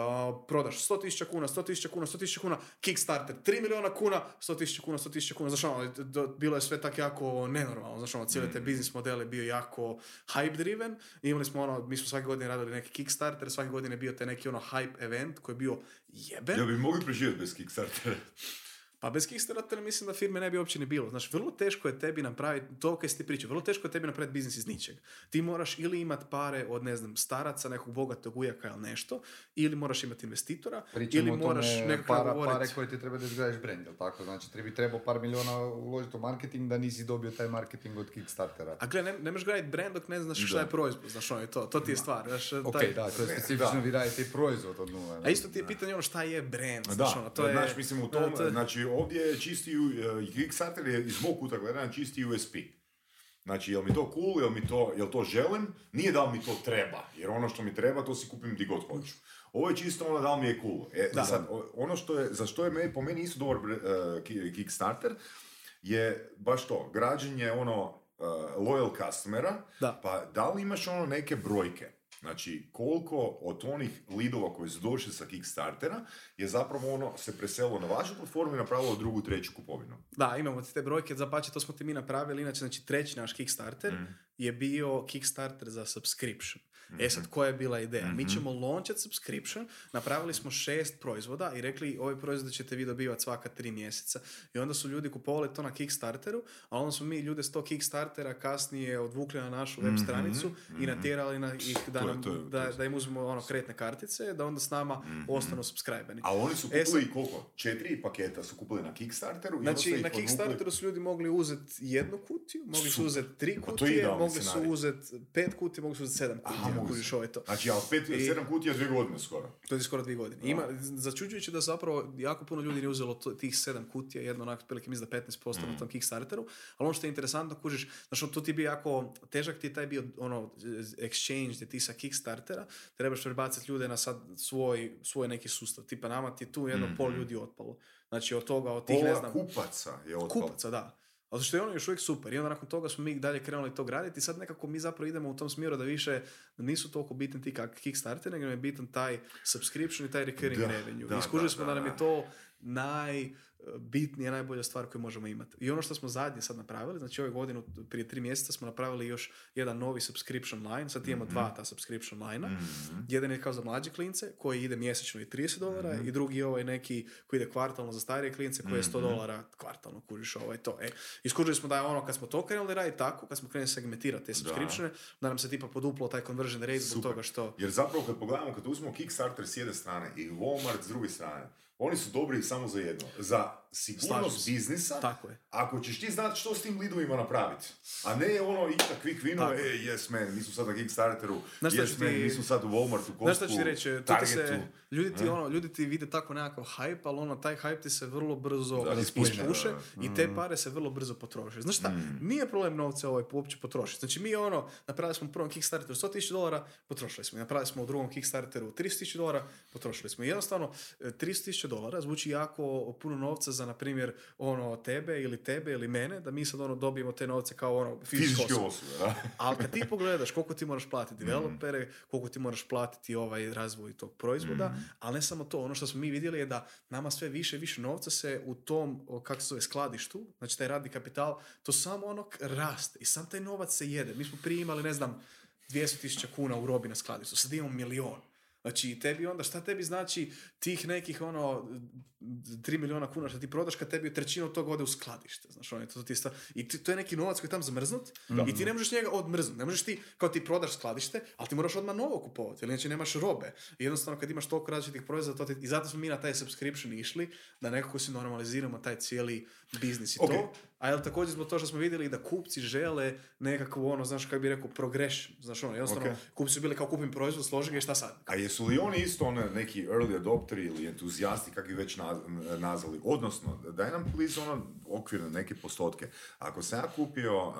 Speaker 2: prodaš 100.000 kuna, 100.000 kuna, 100.000 kuna, Kickstarter 3 miliona kuna, 100.000 kuna, 100.000 kuna, znaš ono, d- d- bilo je sve tak jako nenormalno, znaš ono, cijeli taj biznis model je bio jako hype driven, i imali smo ono, mi smo svake godine radili neki Kickstarter, svake godine je bio taj neki ono hype event koji je bio jeben,
Speaker 3: Ja bi mogli preživjeti bez Kickstartera.
Speaker 2: Pa bez Kickstartera mislim da firme ne bi uopće ni bilo. Znaš, vrlo teško je tebi napraviti, to kaj si ti pričao, vrlo teško je tebi napraviti biznis iz ničeg. Ti moraš ili imat pare od, ne znam, staraca, nekog bogatog ujaka ili nešto, ili moraš imati investitora,
Speaker 1: Pričamo
Speaker 2: ili moraš nekako
Speaker 1: para,
Speaker 2: govorit-
Speaker 1: pare koje ti treba da izgradiš brand, jel tako? Znači, ti bi trebao par miliona uložiti u marketing da nisi dobio taj marketing od Kickstartera.
Speaker 2: A gle, ne, ne možeš graditi brand dok ne znaš šta
Speaker 3: Da.
Speaker 2: je proizvod, znaš ono je to, to ti je stvar. Znaš,
Speaker 1: Ok,
Speaker 2: taj-
Speaker 1: da, to je specifično,
Speaker 3: da.
Speaker 1: vi radite proizvod od nula.
Speaker 2: A isto ti je pitanje ono šta je brand,
Speaker 3: Da,
Speaker 2: znaš ono, to je...
Speaker 3: znaš, mislim u tom, znači ovdje je čisti, uh, Kickstarter je iz mog kuta gledanja čisti USP. Znači, jel mi to cool, jel mi to, jel to želim, nije da li mi to treba, jer ono što mi treba, to si kupim di god hoću. Ovo je čisto ono da li mi je cool. E,
Speaker 2: Da.
Speaker 3: sad, ono što je, za što je meni, po meni isto dobar uh, ki- Kickstarter, je baš to, građenje ono uh, loyal customera,
Speaker 2: Da.
Speaker 3: pa da li imaš ono neke brojke? Znači, koliko od onih lidova koji su došli sa Kickstartera je zapravo ono se preselo na vašu platformu i napravilo drugu, treću kupovinu.
Speaker 2: Da, imamo te brojke, zapače to smo ti mi napravili, inače znači treći naš Kickstarter
Speaker 3: Mm.
Speaker 2: je bio Kickstarter za subscription. E sad, koja je bila ideja? Mi ćemo launchat subscription, napravili smo šest proizvoda i rekli ove proizvode ćete vi dobivati svaka tri mjeseca. I onda su ljudi kupovali to na Kickstarteru, a onda smo mi ljude s tog Kickstartera kasnije odvukli na našu web stranicu i natjerali na ih da,
Speaker 3: To je-
Speaker 2: nam,
Speaker 3: to je- to
Speaker 2: da,
Speaker 3: je-
Speaker 2: da im uzmemo ono kreditne kartice, da onda s nama ostanu subscribeni.
Speaker 3: A oni su
Speaker 2: E,
Speaker 3: kupili
Speaker 2: sad-
Speaker 3: koliko? Četiri paketa su kupili na Kickstarteru
Speaker 2: Znači, na Kickstarteru su ljudi mogli uzeti jednu kutiju, mogli su uzeti tri
Speaker 3: Pa
Speaker 2: kutije, mogli su uzeti pet kutija, mogli su uzeti sedam kutija,
Speaker 3: mogu
Speaker 2: kužiš ovo je to.
Speaker 3: Znači, ali pet,
Speaker 2: I-
Speaker 3: sedam kutija dvije godine skoro.
Speaker 2: To je skoro dvije godine. Ima, začuđujuće da zapravo jako puno ljudi nije uzelo to- tih sedam kutija, jedno onak, otprilike mislim da 15%
Speaker 3: Mm.
Speaker 2: na tom Kickstarteru, ali ono što je interesantno, kužiš, znači tu ti bi jako, težak ti je taj bio ono, exchange gdje ti sa Kickstartera trebaš prebaciti ljude na sad svoj, svoj neki sustav. Tipa nama ti tu jedno pol ljudi otpalo. Znači od toga, od tih, ne
Speaker 3: Pola
Speaker 2: znam,
Speaker 3: kupaca je otpalo.
Speaker 2: kupaca, da. Ali što je ono još uvijek super. I onda nakon toga smo mi dalje krenuli to graditi i sad nekako mi zapravo idemo u tom smjeru da više nisu toliko bitni ti kak Kickstarter, nego je bitan taj subscription i taj recurring
Speaker 3: Da,
Speaker 2: revenue.
Speaker 3: da,
Speaker 2: I skužili smo
Speaker 3: da,
Speaker 2: da, nam je to najbitnija, najbolja stvar koju možemo imati. I ono što smo zadnje sad napravili, znači ove godine, prije tri mjeseca smo napravili još jedan novi subscription line, sad imamo dva ta subscription line Jedan je kao za mlađe klince, koji ide mjesečno i 30 dolara, i drugi je ovaj neki koji ide kvartalno za starije klince, koji je 100 dolara kvartalno, kužiš ovaj to. E, iskužili smo da je ono, kad smo to krenuli raditi tako, kad smo krenuli segmentirati te subscriptione, da. nam se tipa poduplo taj conversion rate zbog toga što...
Speaker 3: Jer zapravo kad pogledamo, kad uzmemo Kickstarter s jedne strane i Walmart s druge strane, oni su dobri samo za jedno. Za sigurnost biznisa,
Speaker 2: Tako je.
Speaker 3: ako ćeš ti znati što s tim lidovima napraviti. A ne ono i takvih vinova,
Speaker 2: Tako.
Speaker 3: e, yes man, mi smo sad na Kickstarteru, yes
Speaker 2: ću
Speaker 3: man,
Speaker 2: ti-
Speaker 3: mi smo sad u Walmartu, Costcu,
Speaker 2: Znaš šta ću ti reći, tu ti se, ljudi, ti, ono, ljudi ti vide tako nekakav hype, ali ono, taj hype ti se vrlo brzo
Speaker 3: Da,
Speaker 2: ispuše i te pare se vrlo brzo potroše. Znaš šta, nije problem novce ovaj uopće potrošiti. Znači mi ono, napravili smo u prvom Kickstarteru 100.000 dolara, potrošili smo. Napravili smo u drugom Kickstarteru 300.000 dolara, potrošili smo. I jednostavno, e, 300.000 dolara zvuči jako puno novca za, na primjer, ono, tebe ili tebe ili mene, da mi sad ono dobijemo te novce kao ono Fizičke osobe. Ali kad ti pogledaš koliko ti moraš platiti developere, koliko ti moraš platiti ovaj razvoj tog proizvoda, ali ne samo to, ono što smo mi vidjeli je da nama sve više i više novca se u tom, kako se zove, skladištu, znači taj radni kapital, to samo ono raste i sam taj novac se jede. Mi smo prije imali, ne znam, 200.000 kuna u robi na skladištu, sad imamo milion. Znači, tebi onda, šta tebi znači tih nekih, ono, 3 miliona kuna što ti prodaš, kad tebi trećina od toga ode u skladište, znaš, ono, to, ti sta- I ti- to je neki novac koji je tam zamrznut i ti ne možeš njega odmrznut. Ne možeš ti, kao ti prodaš skladište, ali ti moraš odmah novo kupovati, jer inače nemaš robe. I jednostavno, kad imaš toliko različitih proizvoda, to ti, i zato smo mi na taj subscription išli, da nekako si normaliziramo taj cijeli biznis i
Speaker 3: Ok.
Speaker 2: to. A jel također zbog toga što smo vidjeli da kupci žele nekakvu ono, znaš kako bi rekao, progression. Znaš ono, jednostavno,
Speaker 3: Ok.
Speaker 2: kupci su bili kao kupim proizvod, složi ga i šta sad?
Speaker 3: A jesu li oni isto one neki early adopteri ili entuzijasti, kako ih već naz- nazvali? Odnosno, daj nam please ono okvirne neke postotke. Ako sam ja kupio uh,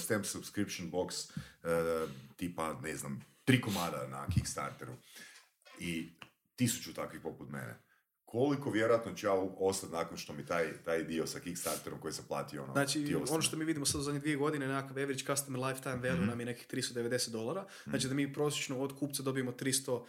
Speaker 3: stamp subscription box uh, tipa, ne znam, tri komada na Kickstarteru i tisuću takvih poput mene, koliko vjerojatno ću ja ostati nakon što mi taj, taj dio sa Kickstarterom koji sam platio ono,
Speaker 2: Znači, ono što mi vidimo sad u zadnje dvije godine, nekakav average customer lifetime value
Speaker 3: Mhm.
Speaker 2: nam je nekih 390 dolara. Znači da mi prosječno od kupca dobijemo 390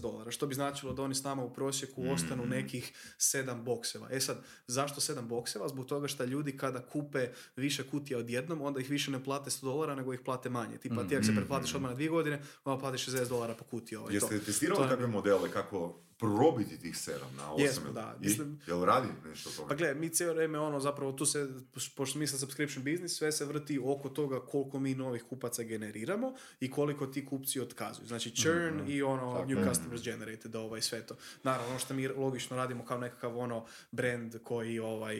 Speaker 2: dolara. Što bi značilo da oni s nama u prosjeku
Speaker 3: Mhm.
Speaker 2: ostanu nekih 7 bokseva. E sad, zašto 7 bokseva? Zbog toga što ljudi kada kupe više kutija odjednom, onda ih više ne plate 100 dolara, nego ih plate manje. Tipa ti ako se pretplatiš odmah na dvije godine, onda platiš 60 dolara po kutiji. Ovaj,
Speaker 3: Jeste
Speaker 2: to.
Speaker 3: testirali
Speaker 2: To je-
Speaker 3: takve modele kako probiti tih sedam na osam?
Speaker 2: Jesmo,
Speaker 3: ili-
Speaker 2: da.
Speaker 3: I?
Speaker 2: Mislim-
Speaker 3: Jel radi nešto toga?
Speaker 2: Pa gle, mi cijelo vrijeme ono zapravo tu se, pošto mi subscription business, sve se vrti oko toga koliko mi novih kupaca generiramo i koliko ti kupci otkazuju. Znači churn i ono new customers generated, ovaj sve to. Naravno, ono što mi logično radimo kao nekakav ono brand koji ovaj,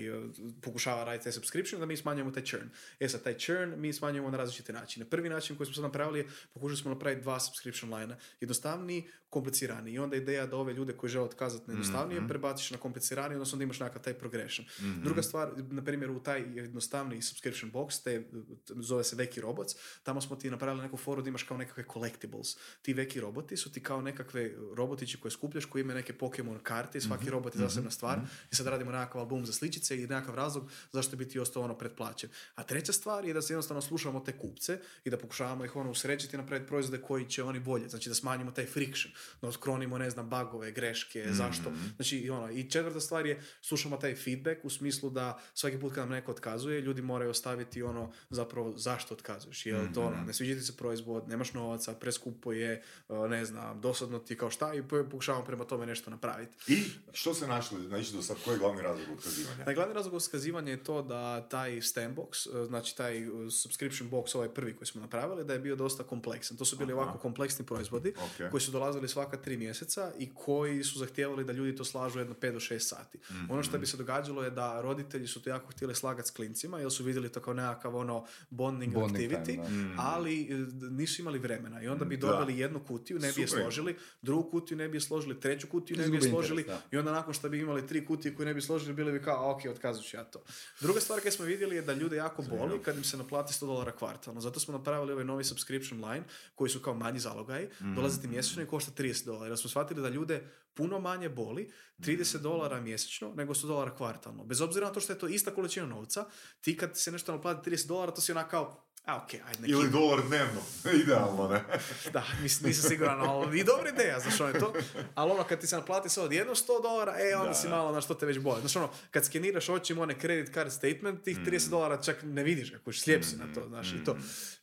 Speaker 2: pokušava raditi taj subscription, da mi smanjujemo taj churn. E sad, taj churn mi smanjujemo na različite načine. Prvi način koji smo sad napravili je, pokušali smo napraviti dva subscription line Jednostavniji, kompliciraniji. I onda je ideja da ove ljude koji žele otkazati na jednostavnije, prebaciš na kompliciraniji, odnosno da imaš nekakav taj progression. Druga stvar, na primjer, u taj jednostavniji subscription box, te, zove se Veki Robots, tamo smo ti napravili neku foru da imaš kao nekakve collectibles. Ti Veki roboti su ti kao nekakve robotići koje skupljaš, koji imaju neke Pokemon karte i svaki robot je zasebna stvar. I sad radimo nekakav album za sličice i nekakav razlog zašto bi ti ostao ono pretplaćen. A treća stvar je da se jednostavno slušamo te kupce i da pokušavamo ih ono usrećiti i napraviti proizvode koji će oni bolje. Znači da smanjimo taj friction, da otkronimo, ne znam, bagove, greške, zašto. Znači, i ono, i četvrta stvar je, slušamo taj feedback u smislu da svaki put kad nam neko otkazuje, ljudi moraju ostaviti ono, zapravo, zašto otkazuješ. Jel to ono, ne sviđa ti se proizvod, nemaš novaca, preskupo je, uh, ne znam, dosadno ti kao šta i pokušavamo prema tome nešto napraviti.
Speaker 3: I što se našli, znači do sad, koji je glavni razlog otkazivanja?
Speaker 2: Taj glavni razlog oskazivanja je to da taj Stambox, e, znači taj uh, subscription box, ovaj prvi koji smo napravili, da je bio dosta kompleksan. To su bili
Speaker 3: Aha.
Speaker 2: ovako kompleksni proizvodi
Speaker 3: Ok.
Speaker 2: koji su dolazili svaka tri mjeseca i koji su zahtijevali da ljudi to slažu jedno 5 do 6 sati. Ono što bi se događalo je da roditelji su to jako htjeli slagati s klincima jer su vidjeli to kao nekakav ono bonding,
Speaker 1: Bonding
Speaker 2: activity,
Speaker 1: time, da.
Speaker 2: ali nisu imali vremena i onda bi
Speaker 3: Da.
Speaker 2: dobili jednu kutiju, ne bi je
Speaker 3: Super.
Speaker 2: složili, drugu kutiju ne bi je složili, treću kutiju ne bi je složili
Speaker 1: interes,
Speaker 2: i onda nakon što bi imali tri kutije koje ne bi složili, bili bi kao, ok, otkazat ću ja to. Druga stvar koju smo vidjeli je da ljude jako boli kad im se naplati 100 dolara kvartalno. Zato smo napravili ovaj novi subscription line koji su kao manji zalogaj, dolaziti mjesečno i košta 30 dolara. Jer smo shvatili da ljude puno manje boli 30 dolara mjesečno nego 100 dolara kvartalno. Bez obzira na to što je to ista količina novca, ti kad se nešto naplati 30 dolara, to si onak kao, a ok, ajde neki
Speaker 3: Ili dolar dnevno, idealno, ne?
Speaker 2: da, mislim, nisam siguran, ali i dobra ideja, znaš ono je to. Ali ono, kad ti se naplati sad odjedno 100 dolara, e, onda
Speaker 3: Da,
Speaker 2: si malo, na što te već boli. Znaš ono, kad skeniraš očima one credit card statement, tih 30 dolara čak ne vidiš ga, kuš, slijep si na to, znaš, i to.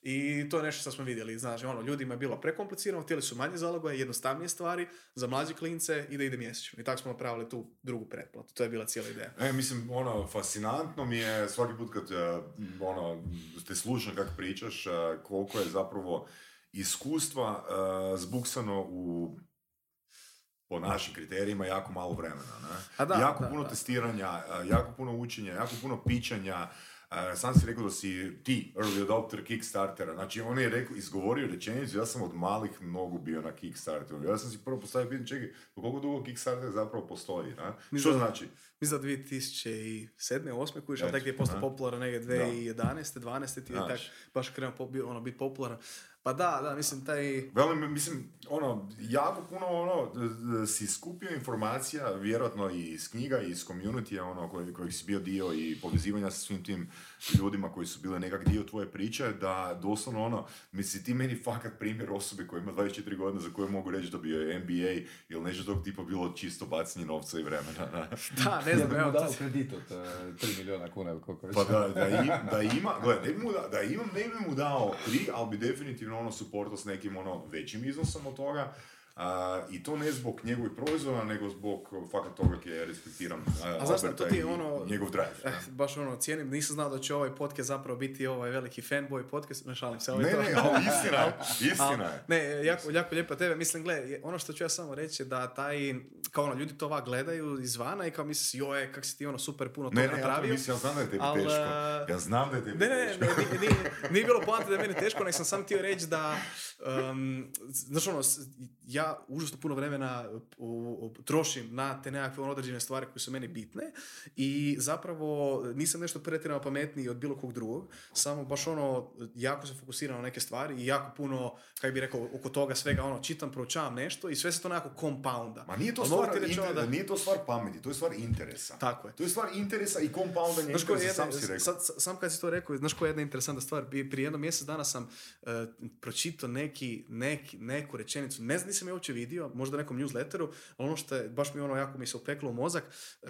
Speaker 2: I to je nešto što smo vidjeli, znaš, ono, ljudima je bilo prekomplicirano, htjeli su manje zalogaje, jednostavnije stvari, za mlađe klince i da ide mjesečno. I tako smo napravili tu drugu pretplatu, to je bila cijela ideja.
Speaker 3: E, mislim, ono, fascinantno mi je svaki put kad, e, ono, te slušam kako pričaš, e, koliko je zapravo iskustva e, zbuksano u po našim kriterijima jako malo vremena. Ne?
Speaker 2: A da,
Speaker 3: jako
Speaker 2: da,
Speaker 3: puno
Speaker 2: da.
Speaker 3: testiranja, a, jako puno učenja, jako puno pičanja. A, sam si rekao da si ti early adopter Kickstartera. Znači, on je rekao, izgovorio rečenicu, ja sam od malih mnogu bio na Kickstarteru. Ja sam si prvo postavio pitanje, čekaj, koliko dugo Kickstarter zapravo postoji? Ne?
Speaker 2: Mi
Speaker 3: Što
Speaker 2: za-
Speaker 3: znači?
Speaker 2: Mislim da 2007. 8. kužiš, ali
Speaker 3: Eto,
Speaker 2: tak gdje je postao popularan negdje 2011. 12. ti je
Speaker 3: Znaš.
Speaker 2: tak baš krenuo ono, biti popularan. Pa da, da, mislim, taj...
Speaker 3: Velim, mislim, ono, jako puno, ono, si skupio informacija, vjerojatno i iz knjiga, i iz community ono, koji, kojih si bio dio i povezivanja sa svim tim ljudima koji su bile nekak dio tvoje priče, da doslovno, ono, misli, ti meni fakat primjer osobe koja ima 24 godine za koju mogu reći da bi joj MBA ili nešto tog tipa bilo čisto bacanje novca i vremena. ne?
Speaker 2: Da, ne znam, evo,
Speaker 1: dao kredit od uh, 3 milijuna kuna ili koliko već.
Speaker 3: Pa da, da, im, da ima, gledaj, ne bi mu da, da imam, ne bi mu dao tri, ali bi definitivno ono supportao s nekim ono većim iznosom od toga. A, I to ne zbog njegovih proizvoda, nego zbog fakat toga je respektiram
Speaker 2: A znaš šta, to ti ono-
Speaker 3: njegov drive.
Speaker 2: Eh,
Speaker 3: ne?
Speaker 2: baš ono, cijenim, nisam znao da će ovaj podcast zapravo biti ovaj veliki fanboy podcast, ne šalim se, ovo je
Speaker 3: Ne,
Speaker 2: to.
Speaker 3: ne, ali istina je, istina je.
Speaker 2: Ne, jako, jako lijepo tebe. Mislim, gle, ono što ću ja samo reći je da taj, kao ono, ljudi to ovak gledaju izvana i kao misli si, joj, kak si ti ono super puno toga
Speaker 3: Ne, ne, ja to
Speaker 2: napravio.
Speaker 3: mislim, ja znam da je tebi
Speaker 2: Al,
Speaker 3: teško.
Speaker 2: eh,
Speaker 3: Ja znam da je tebi
Speaker 2: Ne, ne, ne,
Speaker 3: teško.
Speaker 2: ne, nije, nije, nije bilo poanta da je meni teško, nego sam sam htio reći da, um, znaš ono, s- ja užasno puno vremena u- u- trošim na te nekakve ono određene stvari koje su meni bitne i zapravo nisam nešto pretjerano pametniji od bilo kog drugog, samo baš ono, jako se fokusiram na neke stvari i jako puno, kako bi rekao, oko toga svega ono, čitam, proučavam nešto i sve se to nekako compounda.
Speaker 3: Ma nije to, stvar,
Speaker 2: reći ono
Speaker 3: inter- nije to stvar pameti, to je stvar interesa.
Speaker 2: Tako je.
Speaker 3: To je stvar interesa i compoundanja
Speaker 2: Znaš
Speaker 3: interesa,
Speaker 2: jedna,
Speaker 3: sam si rekao.
Speaker 2: sad, sam kad si to rekao, znaš koja je jedna interesantna stvar? Prije prije jedno mjesec dana sam e, pročitao neki, neki, neku rečenicu, ne znam, nisam je uopće vidio, možda nekom newsletteru, ali ono što je, baš mi ono jako mi se upeklo u mozak,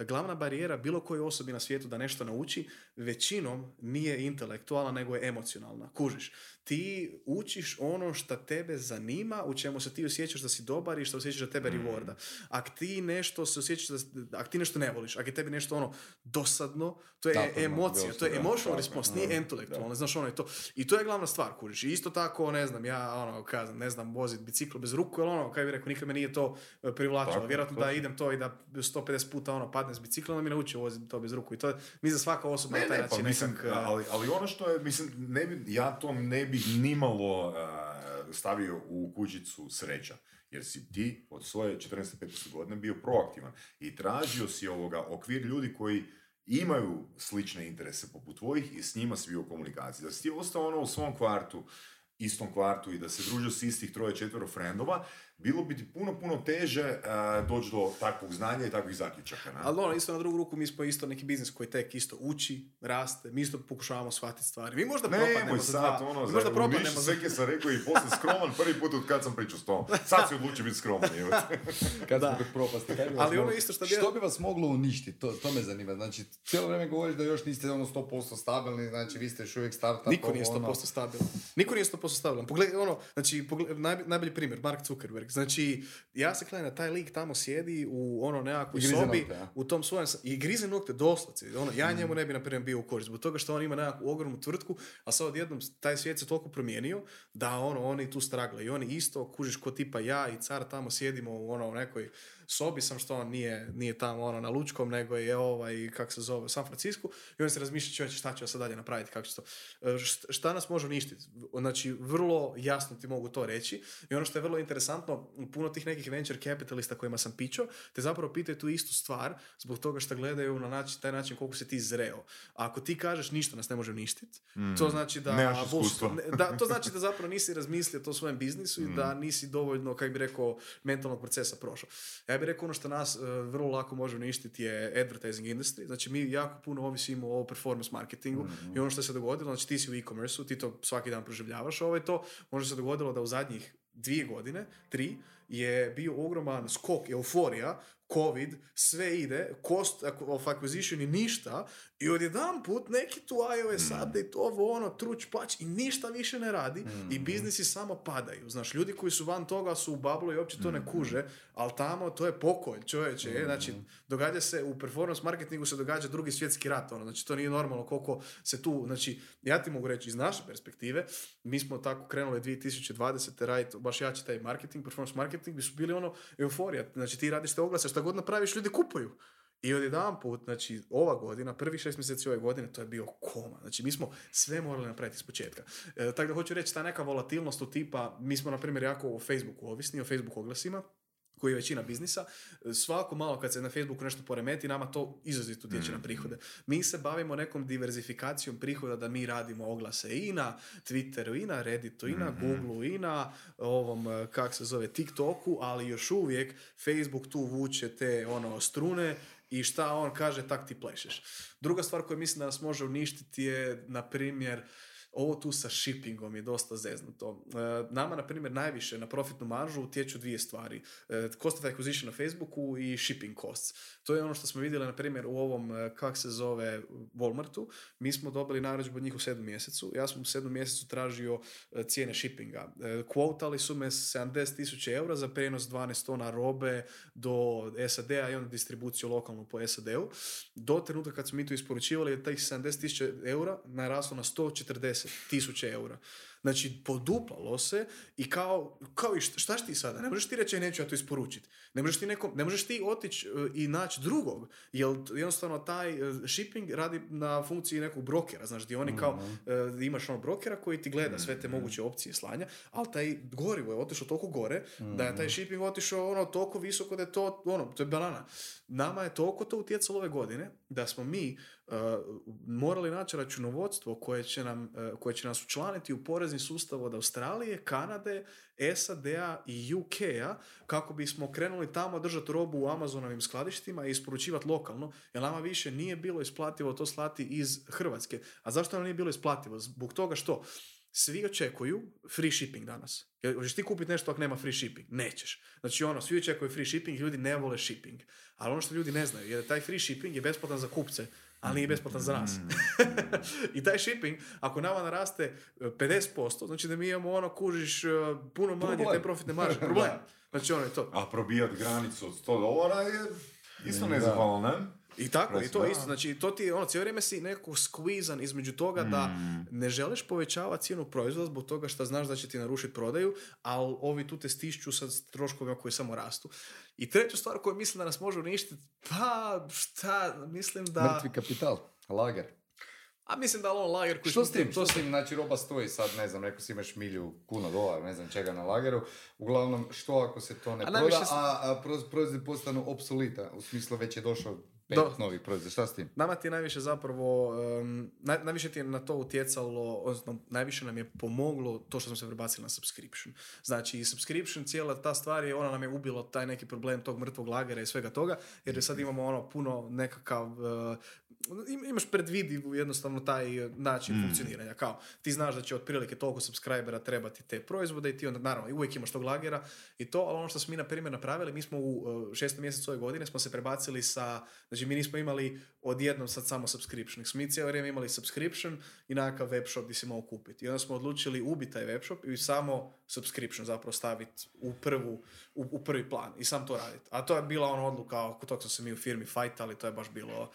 Speaker 2: glavna barijera bilo koje osobi na svijetu da nešto nauči, većinom nije intelektualna, nego je emocionalna. Kužiš, ti učiš ono što tebe zanima, u čemu se ti osjećaš da si dobar i što osjećaš da tebe rewarda. Ako ti nešto se osjećaš da, ako ti nešto ne voliš, ako je tebi nešto ono dosadno, to je
Speaker 1: Napadno,
Speaker 2: emocija, to je
Speaker 1: da,
Speaker 2: emotional
Speaker 1: tako,
Speaker 2: response,
Speaker 1: da.
Speaker 2: nije intelektualno, znaš ono je to. I to je glavna stvar, kužiš. I isto tako, ne znam, ja ono, kazam, ne znam, vozit bicikl bez ruku, ili ono, kaj bi rekao, nikad me nije to e, privlačilo.
Speaker 3: Tako,
Speaker 2: Vjerojatno da idem to i da 150 puta ono padnem s biciklom, onda mi nauči voziti to bez ruku. I to mi za svaka osoba na
Speaker 3: Ne,
Speaker 2: taj
Speaker 3: ne, pa
Speaker 2: način
Speaker 3: mislim,
Speaker 2: nekak, e,
Speaker 3: ali, ali ono što je, mislim, ne bi, ja to ne bih nimalo uh, stavio u kućicu sreća. Jer si ti od svoje 14-15 godine bio proaktivan i tražio si ovoga okvir ljudi koji imaju slične interese poput tvojih i s njima si bio u komunikaciji. Da si ti ostao ono u svom kvartu, istom kvartu i da se družio s istih troje četvero frendova, bilo bi ti puno, puno teže uh, doći do takvog znanja i takvih zaključaka. ne?
Speaker 2: Ali ono, isto na drugu ruku, mi smo isto neki biznis koji tek isto uči, raste, mi isto pokušavamo shvatiti stvari. Mi možda
Speaker 3: Ne,
Speaker 2: propadnemo za
Speaker 3: sad,
Speaker 2: dva,
Speaker 3: ono,
Speaker 2: mi možda propadnemo za
Speaker 3: Seke sam rekao i poslije skroman prvi put od kad sam pričao s tom. Sad si odlučio biti skroman, evo.
Speaker 1: Kad
Speaker 2: Da.
Speaker 1: smo kod propasti, kaj bi
Speaker 2: Ali ono isto što bi-
Speaker 1: Što bi vas moglo uništiti, to, to me zanima. Znači, cijelo vrijeme govoriš da još niste ono 100% stabilni, znači vi ste još uvijek startup.
Speaker 2: Niko nije
Speaker 1: ovo,
Speaker 2: 100%
Speaker 1: ono.
Speaker 2: stabilan. Niko nije 100% stabilan. Pogledaj, ono, znači, pogled, najb- najbolji primjer, Mark Zuckerberg. Znači, ja se gledam, taj lik tamo sjedi u ono nekakvoj sobi,
Speaker 1: nokte, a?
Speaker 2: u tom svojem, i grize nokte doslovce. Ono, ja njemu ne bi, na primjer, bio u korist. Zbog toga što on ima nekakvu ogromnu tvrtku, a sad odjednom taj svijet se toliko promijenio da ono, oni tu stragle. I oni isto, kužiš ko tipa ja i car tamo sjedimo u ono, nekoj sobi, sam što on nije, nije tamo ono na Lučkom, nego je ovaj, kak se zove, San Francisco. I on se razmišlja čovječe šta ću ja sad dalje napraviti, kako će to. E, št- Šta nas može uništiti? Znači, vrlo jasno ti mogu to reći. I ono što je vrlo interesantno, puno tih nekih venture capitalista kojima sam pičao, te zapravo pitaju tu istu stvar zbog toga što gledaju na način, taj način koliko si ti zreo. A ako ti kažeš ništa nas ne može uništiti, to znači da...
Speaker 3: Nemaš
Speaker 2: da, to znači da zapravo nisi razmislio to svojem biznisu i da nisi dovoljno, kako bi rekao, mentalnog procesa prošao. Ja bih rekao ono što nas e, vrlo lako može uništiti je advertising industry. Znači mi jako puno ovisimo o performance marketingu i ono što se dogodilo, znači ti si u e-commerce ti to svaki dan proživljavaš, ovo je to, možda se dogodilo da u zadnjih dvije godine, tri, je bio ogroman skok, euforija, covid, sve ide, cost of acquisition i ništa, i odjedan put neki tu iOS update, ovo ono, truć pać i ništa više ne radi i biznisi samo padaju. Znaš, ljudi koji su van toga su u bablu i uopće to ne kuže, ali tamo to je pokolj, čovječe. Znači, događa se, u performance marketingu se događa drugi svjetski rat, ono, znači to nije normalno koliko se tu, znači, ja ti mogu reći iz naše perspektive, mi smo tako krenuli 2020. raditi baš jači taj marketing, performance marketing, marketing su bili ono euforija. Znači ti radiš te oglase, šta god napraviš, ljudi kupuju. I odjedan put, znači ova godina, prvih šest mjeseci ove godine, to je bio koma. Znači mi smo sve morali napraviti iz početka. E, tako da hoću reći, ta neka volatilnost u tipa, mi smo na primjer jako o Facebooku ovisni, o Facebook oglasima, koji je većina biznisa, svako malo kad se na Facebooku nešto poremeti, nama to izrazito utječe na prihode. Mi se bavimo nekom diverzifikacijom prihoda da mi radimo oglase i na Twitteru, i na Redditu, i na Googleu, i na ovom, eh, kak se zove, TikToku, ali još uvijek Facebook tu vuče te ono strune i šta on kaže, tak ti plešeš. Druga stvar koju mislim da nas može uništiti je, na primjer, ovo tu sa shippingom je dosta zeznuto. E, nama, na primjer, najviše na profitnu maržu utječu dvije stvari. E, cost of acquisition na Facebooku i shipping costs. To je ono što smo vidjeli, na primjer, u ovom, e, kak se zove, Walmartu. Mi smo dobili narudžbu od njih u sedmom mjesecu. Ja sam u sedmom mjesecu tražio cijene shippinga. Kvotali su me 70.000 eura za prenos 12 tona robe do SAD-a i onda distribuciju lokalnu po SAD-u. Do trenutka kad smo mi to isporučivali je tih 70.000 eura naraslo na 140 tisuća eura. Znači, poduplalo se i kao, kao i šta, šta ti sada? Ne možeš ti reći, neću ja to isporučiti. Ne možeš ti, nekom, ne možeš ti otići e, i naći drugog, jer jednostavno taj e, shipping radi na funkciji nekog brokera, znaš, gdje oni kao, mm imaš ono brokera koji ti gleda sve te mhm. moguće opcije slanja, ali taj gorivo je otišao toliko gore, da je taj mhm. shipping otišao ono toliko visoko da je to, ono, to je banana. Nama je toliko to utjecalo ove godine, da smo mi morali naći računovodstvo koje će, nam, koje će nas učlaniti u porez sustav od Australije, Kanade, SAD-a i UK-a kako bismo krenuli tamo držati robu u Amazonovim skladištima i isporučivati lokalno, jer nama više nije bilo isplativo to slati iz Hrvatske. A zašto nam nije bilo isplativo? Zbog toga što svi očekuju free shipping danas. Hoćeš ti kupiti nešto ako nema free shipping? Nećeš. Znači ono, svi očekuju free shipping, ljudi ne vole shipping. Ali ono što ljudi ne znaju je da taj free shipping je besplatan za kupce, ali nije besplatan za nas. Mm. I taj shipping, ako nama naraste 50%, e, znači da mi imamo ono, kužiš, e, puno manje Problem. te profitne marže. Problem. Znači ono je to.
Speaker 3: A probijat granicu od 100 dolara je isto nezahvalno, ne?
Speaker 2: I tako, i to isto. Znači, to ti, ono, cijelo vrijeme si nekako skvizan između toga da mm. ne želiš povećavati cijenu proizvoda zbog toga što znaš da će ti narušiti prodaju, ali ovi tu te stišću sa troškovima koji samo rastu. I treća stvar koju mislim da nas može uništiti, pa šta, mislim da...
Speaker 1: Mrtvi kapital, lager.
Speaker 2: A mislim da on lager koji...
Speaker 1: Što s tim? Što s tim? Znači roba stoji sad, ne znam, rekao si imaš milju kuna dolara, ne znam čega na lageru. Uglavnom, što ako se to ne a proda, a, a proizvodi postanu obsolita, u smislu već je došao pet Do. novih proizvoda, šta s tim?
Speaker 2: Nama ti je najviše zapravo, um, naj, najviše ti je na to utjecalo, odnosno najviše nam je pomoglo to što smo se prebacili na subscription. Znači, subscription, cijela ta stvar je, ona nam je ubilo taj neki problem tog mrtvog lagera i svega toga, jer sad imamo ono puno nekakav uh, imaš predvidiv jednostavno taj način mm. funkcioniranja. Kao, ti znaš da će otprilike toliko subscribera trebati te proizvode i ti onda, naravno, uvijek imaš tog lagera i to, ali ono što smo mi, na primjer, napravili, mi smo u uh, šestom mjesecu ove godine smo se prebacili sa, znači mi nismo imali odjednom sad samo subscription. Mi cijelo vrijeme imali subscription i nekakav web shop gdje si mogao kupiti. I onda smo odlučili ubiti taj web shop i samo subscription zapravo staviti u, prvu, u, u prvi plan i sam to raditi. A to je bila ona odluka, oko tog smo se mi u firmi fajtali, to je baš bilo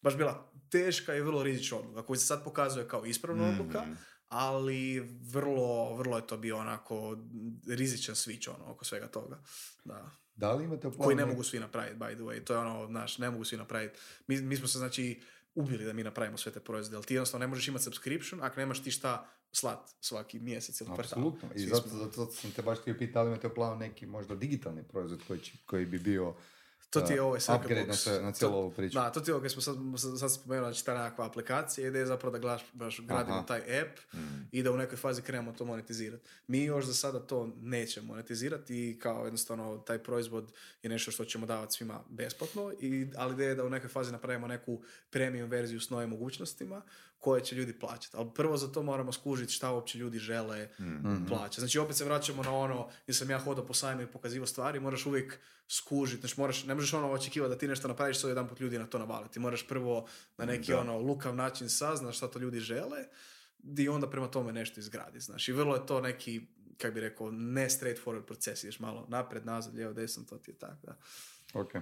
Speaker 2: baš bila teška i vrlo rizična odluka koja se sad pokazuje kao ispravna mm. odluka, ali vrlo, vrlo je to bio onako rizičan switch ono, oko svega toga. Da.
Speaker 1: Da li imate
Speaker 2: Koji ne mogu svi napraviti, by the way. To je ono, naš, ne mogu svi napraviti. Mi, mi smo se, znači, ubili da mi napravimo sve te proizvode, ali ti jednostavno ne možeš imati subscription ako nemaš ti šta slat svaki mjesec ili kvartal.
Speaker 1: Apsolutno. I zato, zato sam te baš htio pitati, ali imate u planu neki možda digitalni proizvod koji, koji bi bio
Speaker 2: to ti je ovo
Speaker 1: sad upgrade na, na cijelu ovu priču.
Speaker 2: Da, to ti je ovo smo sad, sad spomenuli, znači ta nekakva aplikacija, ideja je zapravo da glaš, baš gradimo taj app mm. i da u nekoj fazi krenemo to monetizirati. Mi još za sada to nećemo monetizirati i kao jednostavno taj proizvod je nešto što ćemo davati svima besplatno, i, ali ideja je da u nekoj fazi napravimo neku premium verziju s novim mogućnostima koje će ljudi plaćati. Ali prvo za to moramo skužiti šta uopće ljudi žele mm plaćati. Znači opet se vraćamo na ono gdje sam ja hodao po sajmu i pokazivao stvari, moraš uvijek skužiti, znači moraš, ne možeš ono očekivati da ti nešto napraviš sve jedan put ljudi na to navaliti. Moraš prvo na neki ono lukav način saznaš šta to ljudi žele i onda prema tome nešto izgradi. Znači, vrlo je to neki, kako bi rekao, ne straightforward proces, ideš malo napred, nazad, lijevo, desno, to ti je tako, da.
Speaker 1: Ok.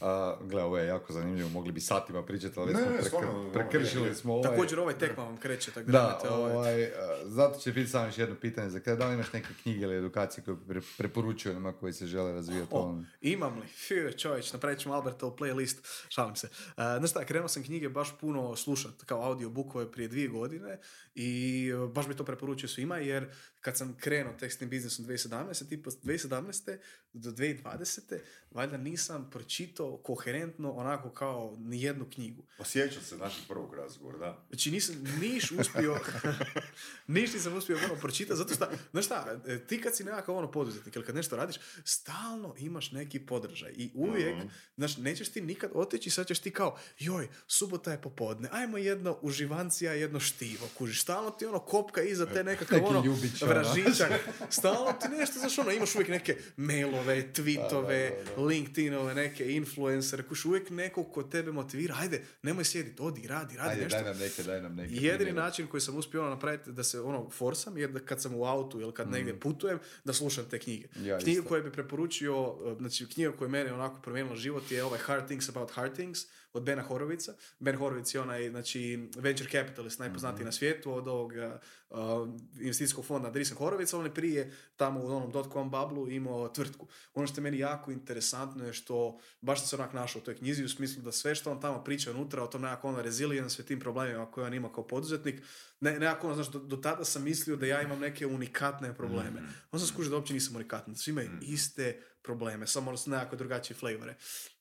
Speaker 1: A, gle, ovo je jako zanimljivo, mogli bi satima pričati, ali
Speaker 3: Ne,
Speaker 1: smo
Speaker 3: ne,
Speaker 1: prekr-
Speaker 3: stvarno,
Speaker 1: prekršili
Speaker 3: je, je.
Speaker 1: smo ovaj...
Speaker 2: Također ovaj tekma vam kreće, tako da,
Speaker 1: Da,
Speaker 2: ovaj...
Speaker 1: ovaj, zato će biti samo još jedno pitanje za kraj. Da li imaš neke knjige ili edukacije koje pre- preporučuju onima koji se žele razvijati
Speaker 2: O,
Speaker 1: on?
Speaker 2: imam li? Fiju, čovječ, napravit ćemo Albertov playlist. Šalim se. Uh, znaš šta, krenuo sam knjige baš puno slušat kao audiobookove prije dvije godine i uh, baš bi to preporučio svima jer kad sam krenuo tekstim biznisom 2017. tipa 2017. do 2020. valjda nisam pročitao koherentno onako kao ni jednu knjigu.
Speaker 3: Osjećam se našeg prvog razgovora, da.
Speaker 2: Znači nisam niš uspio, niš nisam uspio ono pročitati, zato što, znaš šta, e, ti kad si nekakav ono poduzetnik ili kad nešto radiš, stalno imaš neki podržaj i uvijek,
Speaker 3: Mhm.
Speaker 2: znaš, nećeš ti nikad otići, sad ćeš ti kao, joj, subota je popodne, ajmo jedno uživancija, jedno štivo, kužiš, stalno ti ono kopka iza te nekakav
Speaker 1: Neki
Speaker 2: ono vražićak, stalno ti nešto, znaš ono, imaš uvijek neke mailove, tweetove,
Speaker 1: Da, da, da,
Speaker 2: LinkedInove, neke influencere, kuš uvijek nekog ko tebe motivira, ajde, nemoj sjediti, odi, radi, radi
Speaker 1: Ajde,
Speaker 2: nešto.
Speaker 1: daj nam neke, daj nam neke.
Speaker 2: Jedini
Speaker 1: primjere.
Speaker 2: način koji sam uspio ono napraviti da se ono forsam je da kad sam u autu ili kad negdje putujem da slušam te knjige.
Speaker 1: Mm. Ja
Speaker 2: knjige koje bi preporučio, uh, znači knjiga koja je mene onako promijenila život je ovaj Hard Things About Hard Things od Bena Horovica. Ben Horovic je onaj znači venture capitalist najpoznatiji
Speaker 1: Mhm.
Speaker 2: na svijetu od ovog uh, investicijskog fonda Andreessen Horowitz, on je prije tamo u onom dot-com bablu imao tvrtku. Ono što je meni jako interesantno je što baš sam se onak našao u toj knjizi u smislu da sve što on tamo priča unutra o tom nekako ono resilience, sve tim problemima koje on ima kao poduzetnik, ne, nekako ono, znaš, do, do tada sam mislio da ja imam neke unikatne probleme. On sam skužio da uopće nisam unikatni, svi imaju iste probleme, samo s nekako drugačije flavore.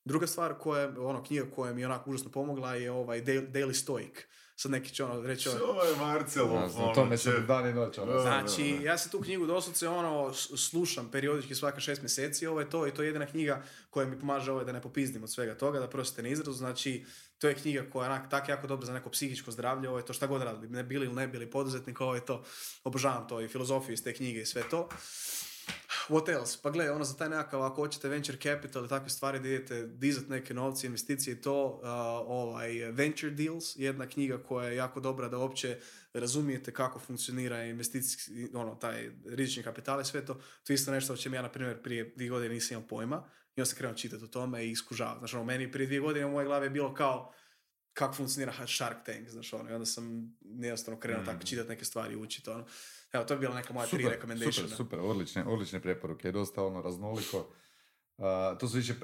Speaker 2: Druga stvar koja je, ono, knjiga koja mi je onako užasno pomogla je ovaj Daily, Stoic. Sad neki će ono reći, ono,
Speaker 3: Ovo je Marcelo.
Speaker 1: Ne
Speaker 3: ono,
Speaker 1: tome se
Speaker 3: će-
Speaker 1: dan i noć. Ono.
Speaker 3: Da.
Speaker 2: Znači, ja se tu knjigu doslovce ono, slušam periodički svaka šest mjeseci, ovo je to i to je jedina knjiga koja mi pomaže ovo da ne popizdim od svega toga, da prostite na izrazu, znači to je knjiga koja je onak tak jako dobra za neko psihičko zdravlje, ovo je to šta god radili, ne bili ili ne bili poduzetnik, ovo je to, obožavam to i filozofiju iz te knjige i sve to. What else? Pa gle, ono za taj nekakav, ako hoćete venture capital i takve stvari da idete dizat neke novce, investicije i to, uh, ovaj, Venture Deals, jedna knjiga koja je jako dobra da uopće razumijete kako funkcionira investicijski, ono, taj rizični kapital i sve to. To je isto nešto o čem ja, na primjer, prije dvije godine nisam imao pojma i onda sam krenuo čitati o tome i iskužavao. Znači, ono, meni prije dvije godine u mojoj glavi je bilo kao kako funkcionira Shark Tank, znaš, ono, i onda sam jednostavno krenuo tako čitati neke stvari i učiti, ono. Evo, to je bila neka moja tri
Speaker 1: Super,
Speaker 2: recommendation.
Speaker 1: super, super, odlične, odlične preporuke, dosta ono raznoliko. A, to su više uh,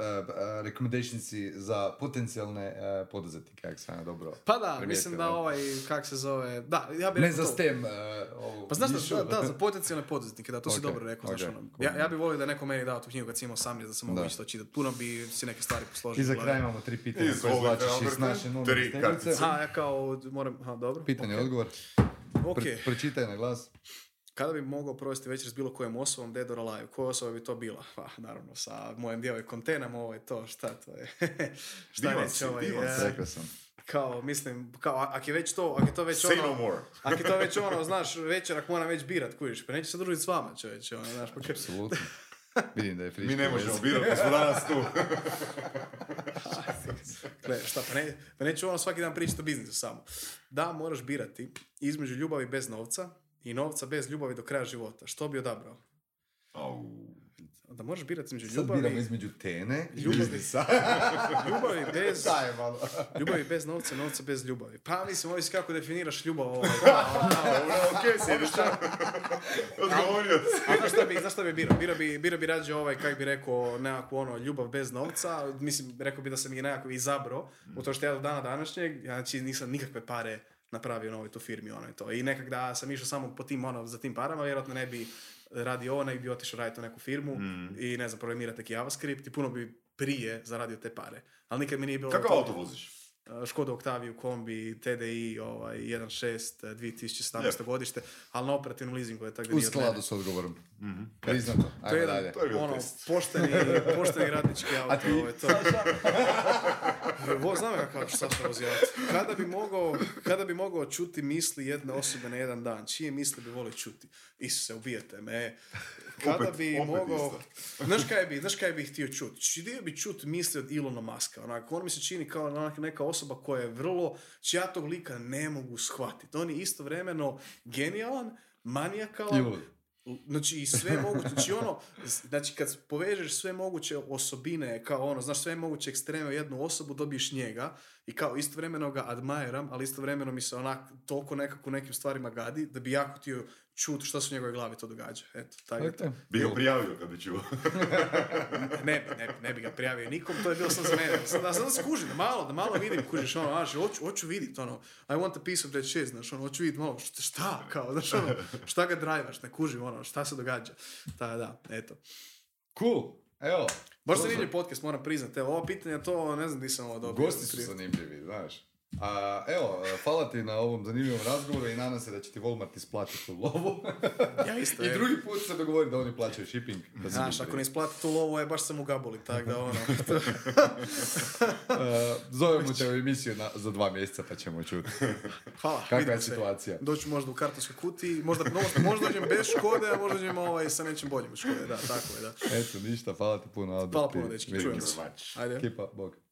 Speaker 1: recommendationsi za potencijalne uh, poduzetnike, ako sam ja dobro
Speaker 2: Pa da,
Speaker 1: primijetio,
Speaker 2: mislim da ovaj, kak se zove, da, ja bih
Speaker 1: Ne
Speaker 2: rekao
Speaker 1: za
Speaker 2: to.
Speaker 1: STEM uh, ovu
Speaker 2: Pa znaš da, da, za potencijalne poduzetnike, da, to si
Speaker 1: Ok,
Speaker 2: dobro rekao, znaš
Speaker 1: ok,
Speaker 2: ono.
Speaker 1: cool.
Speaker 2: Ja, ja bih volio da neko meni dao tu knjigu kad sam imao sam da sam mogu
Speaker 1: Da.
Speaker 2: isto čitati. Puno bi si neke stvari posložio.
Speaker 1: I za kraj imamo tri pitanja koje izvlačiš iz naše nove
Speaker 3: Tri kartice.
Speaker 2: Ja kao moram, aha, dobro.
Speaker 1: Pitanje,
Speaker 2: ok.
Speaker 1: odgovor.
Speaker 2: Ok,
Speaker 1: Pro- pročitaj na glas.
Speaker 2: kada bi mogao provesti večer s bilo kojom osobom, dead or alive, koja osoba bi to bila? Pa, naravno, sa mojim djevojkom Tenom, ovo je to, šta to je? šta
Speaker 3: Divan
Speaker 2: reći,
Speaker 3: si,
Speaker 2: ovaj,
Speaker 3: divan
Speaker 2: e,
Speaker 3: si.
Speaker 1: Rekao sam.
Speaker 2: kao, mislim, kao, a- ak je već to, ak je to već
Speaker 3: Say
Speaker 2: ono...
Speaker 3: no more.
Speaker 2: Ako je to već ono, znaš, večerak moram već birat, kužiš, pa neću se družiti s vama, čovječe, ono, znaš, pa
Speaker 1: Apsolutno. Vidim da je friško.
Speaker 3: Mi ne možemo birati, pa smo danas tu.
Speaker 2: Gle, šta, pa, ne, pa neću ono svaki dan pričati o biznisu samo. Da, moraš birati između ljubavi bez novca i novca bez ljubavi do kraja života. Što bi odabrao?
Speaker 3: Au.
Speaker 2: Da moraš birati između
Speaker 1: Sad
Speaker 2: ljubavi,
Speaker 1: biramo između tene i
Speaker 2: Ljubavi.
Speaker 1: biznisa.
Speaker 2: ljubavi bez... Ljubavi bez novca, novca bez ljubavi. Pa mislim, ovisi kako definiraš ljubav. Ovaj,
Speaker 3: Dobro, okej, sjediš Odgovorio.
Speaker 2: A znaš šta bi, znaš šta bi birao? Birao bi, birao bi rađe ovaj, kak bi rekao, nekakvu ono, ljubav bez novca. Mislim, rekao bi da sam je nekako izabrao. U to što ja do dana današnjeg, znači nisam nikakve pare napravio na ovoj tu firmi, ono i to. I nekak da sam išao samo po tim, ono, za tim parama, vjerojatno ne bi radio ovo, nego bi otišao raditi u neku firmu i ne znam, programirati neki JavaScript i puno bi prije zaradio te pare. Ali nikad mi nije bilo...
Speaker 3: Kakav
Speaker 2: to-
Speaker 3: auto voziš?
Speaker 2: Uh, Škoda Octaviju kombi, TDI, ovaj, 1.6, uh, 2017.
Speaker 3: Lijepo.
Speaker 2: godište, ali na operativnom leasingu je tako da
Speaker 1: U skladu s odgovorom. Priznato.
Speaker 2: To je
Speaker 1: Ajmo
Speaker 2: jedan
Speaker 1: dalje.
Speaker 3: To je
Speaker 2: ono,
Speaker 3: test.
Speaker 2: pošteni, pošteni radnički auto.
Speaker 1: A ti,
Speaker 2: ovaj, to. Vo, znam ja kako Saša vozi auto. Kada bi, mogao, kada bi mogao čuti misli jedne osobe na jedan dan, čije misli bi volio čuti? Isuse, ubijete me. Kada
Speaker 3: Opet-
Speaker 2: bi
Speaker 3: opet
Speaker 2: mogao... Znaš kaj bi, znaš kaj bi htio čuti? Htio bi čuti misli od Ilona Maska. Onako, on mi se čini kao neka osoba koja je vrlo... Čija tog lika ne mogu shvatiti. On je istovremeno genijalan, manijakalan,
Speaker 1: lud.
Speaker 2: Znači, i sve moguće, znači ono, znači kad povežeš sve moguće osobine, kao ono, znaš, sve moguće ekstreme u jednu osobu, dobiješ njega i kao istovremeno ga admiram, ali istovremeno mi se onak toliko nekako u nekim stvarima gadi, da bi jako htio čuti što se u njegovoj glavi to događa. Eto, taj je to.
Speaker 3: Bi ga prijavio kad bi čuo.
Speaker 2: Ne, bi- ne, ne bi ga prijavio nikom, to je bilo sam za mene. Da, da sam skužim, da malo, da malo vidim, kužiš, ono, znaš, hoću, hoću vidit, ono, I want a piece of that shit, znaš, ono, hoću vidit malo, šta, šta, kao, znaš, ono, šta ga drajvaš, ne kužim, ono, šta se događa. Da, da, eto.
Speaker 1: Cool. Evo.
Speaker 2: Baš zanimljiv podcast, moram priznati. Evo, ova pitanja, to ne znam di sam ovo dobio.
Speaker 1: Gosti su zanimljivi, znaš. A, evo, hvala ti na ovom zanimljivom razgovoru i nadam se da će ti Walmart isplatiti tu lovu.
Speaker 2: Ja isto,
Speaker 1: I drugi put se dogovori da oni plaćaju shipping. Da
Speaker 2: Znaš, ako ne isplati tu lovu, je baš sam u gabuli, tako da ono.
Speaker 1: E, zovemo te u emisiju na, za dva mjeseca pa ćemo čuti.
Speaker 2: Hvala,
Speaker 1: Kakva je
Speaker 2: se.
Speaker 1: situacija?
Speaker 2: Doću možda u kartonskoj kutiji, možda, možda, možda dođem bez škode, a možda dođem ovaj, sa nečim boljim od škode, da, tako je, da.
Speaker 1: Eto, ništa, hvala ti puno.
Speaker 2: Hvala puno, dečki, čujemo
Speaker 1: se.
Speaker 2: Ajde.
Speaker 1: Ekipa, bog.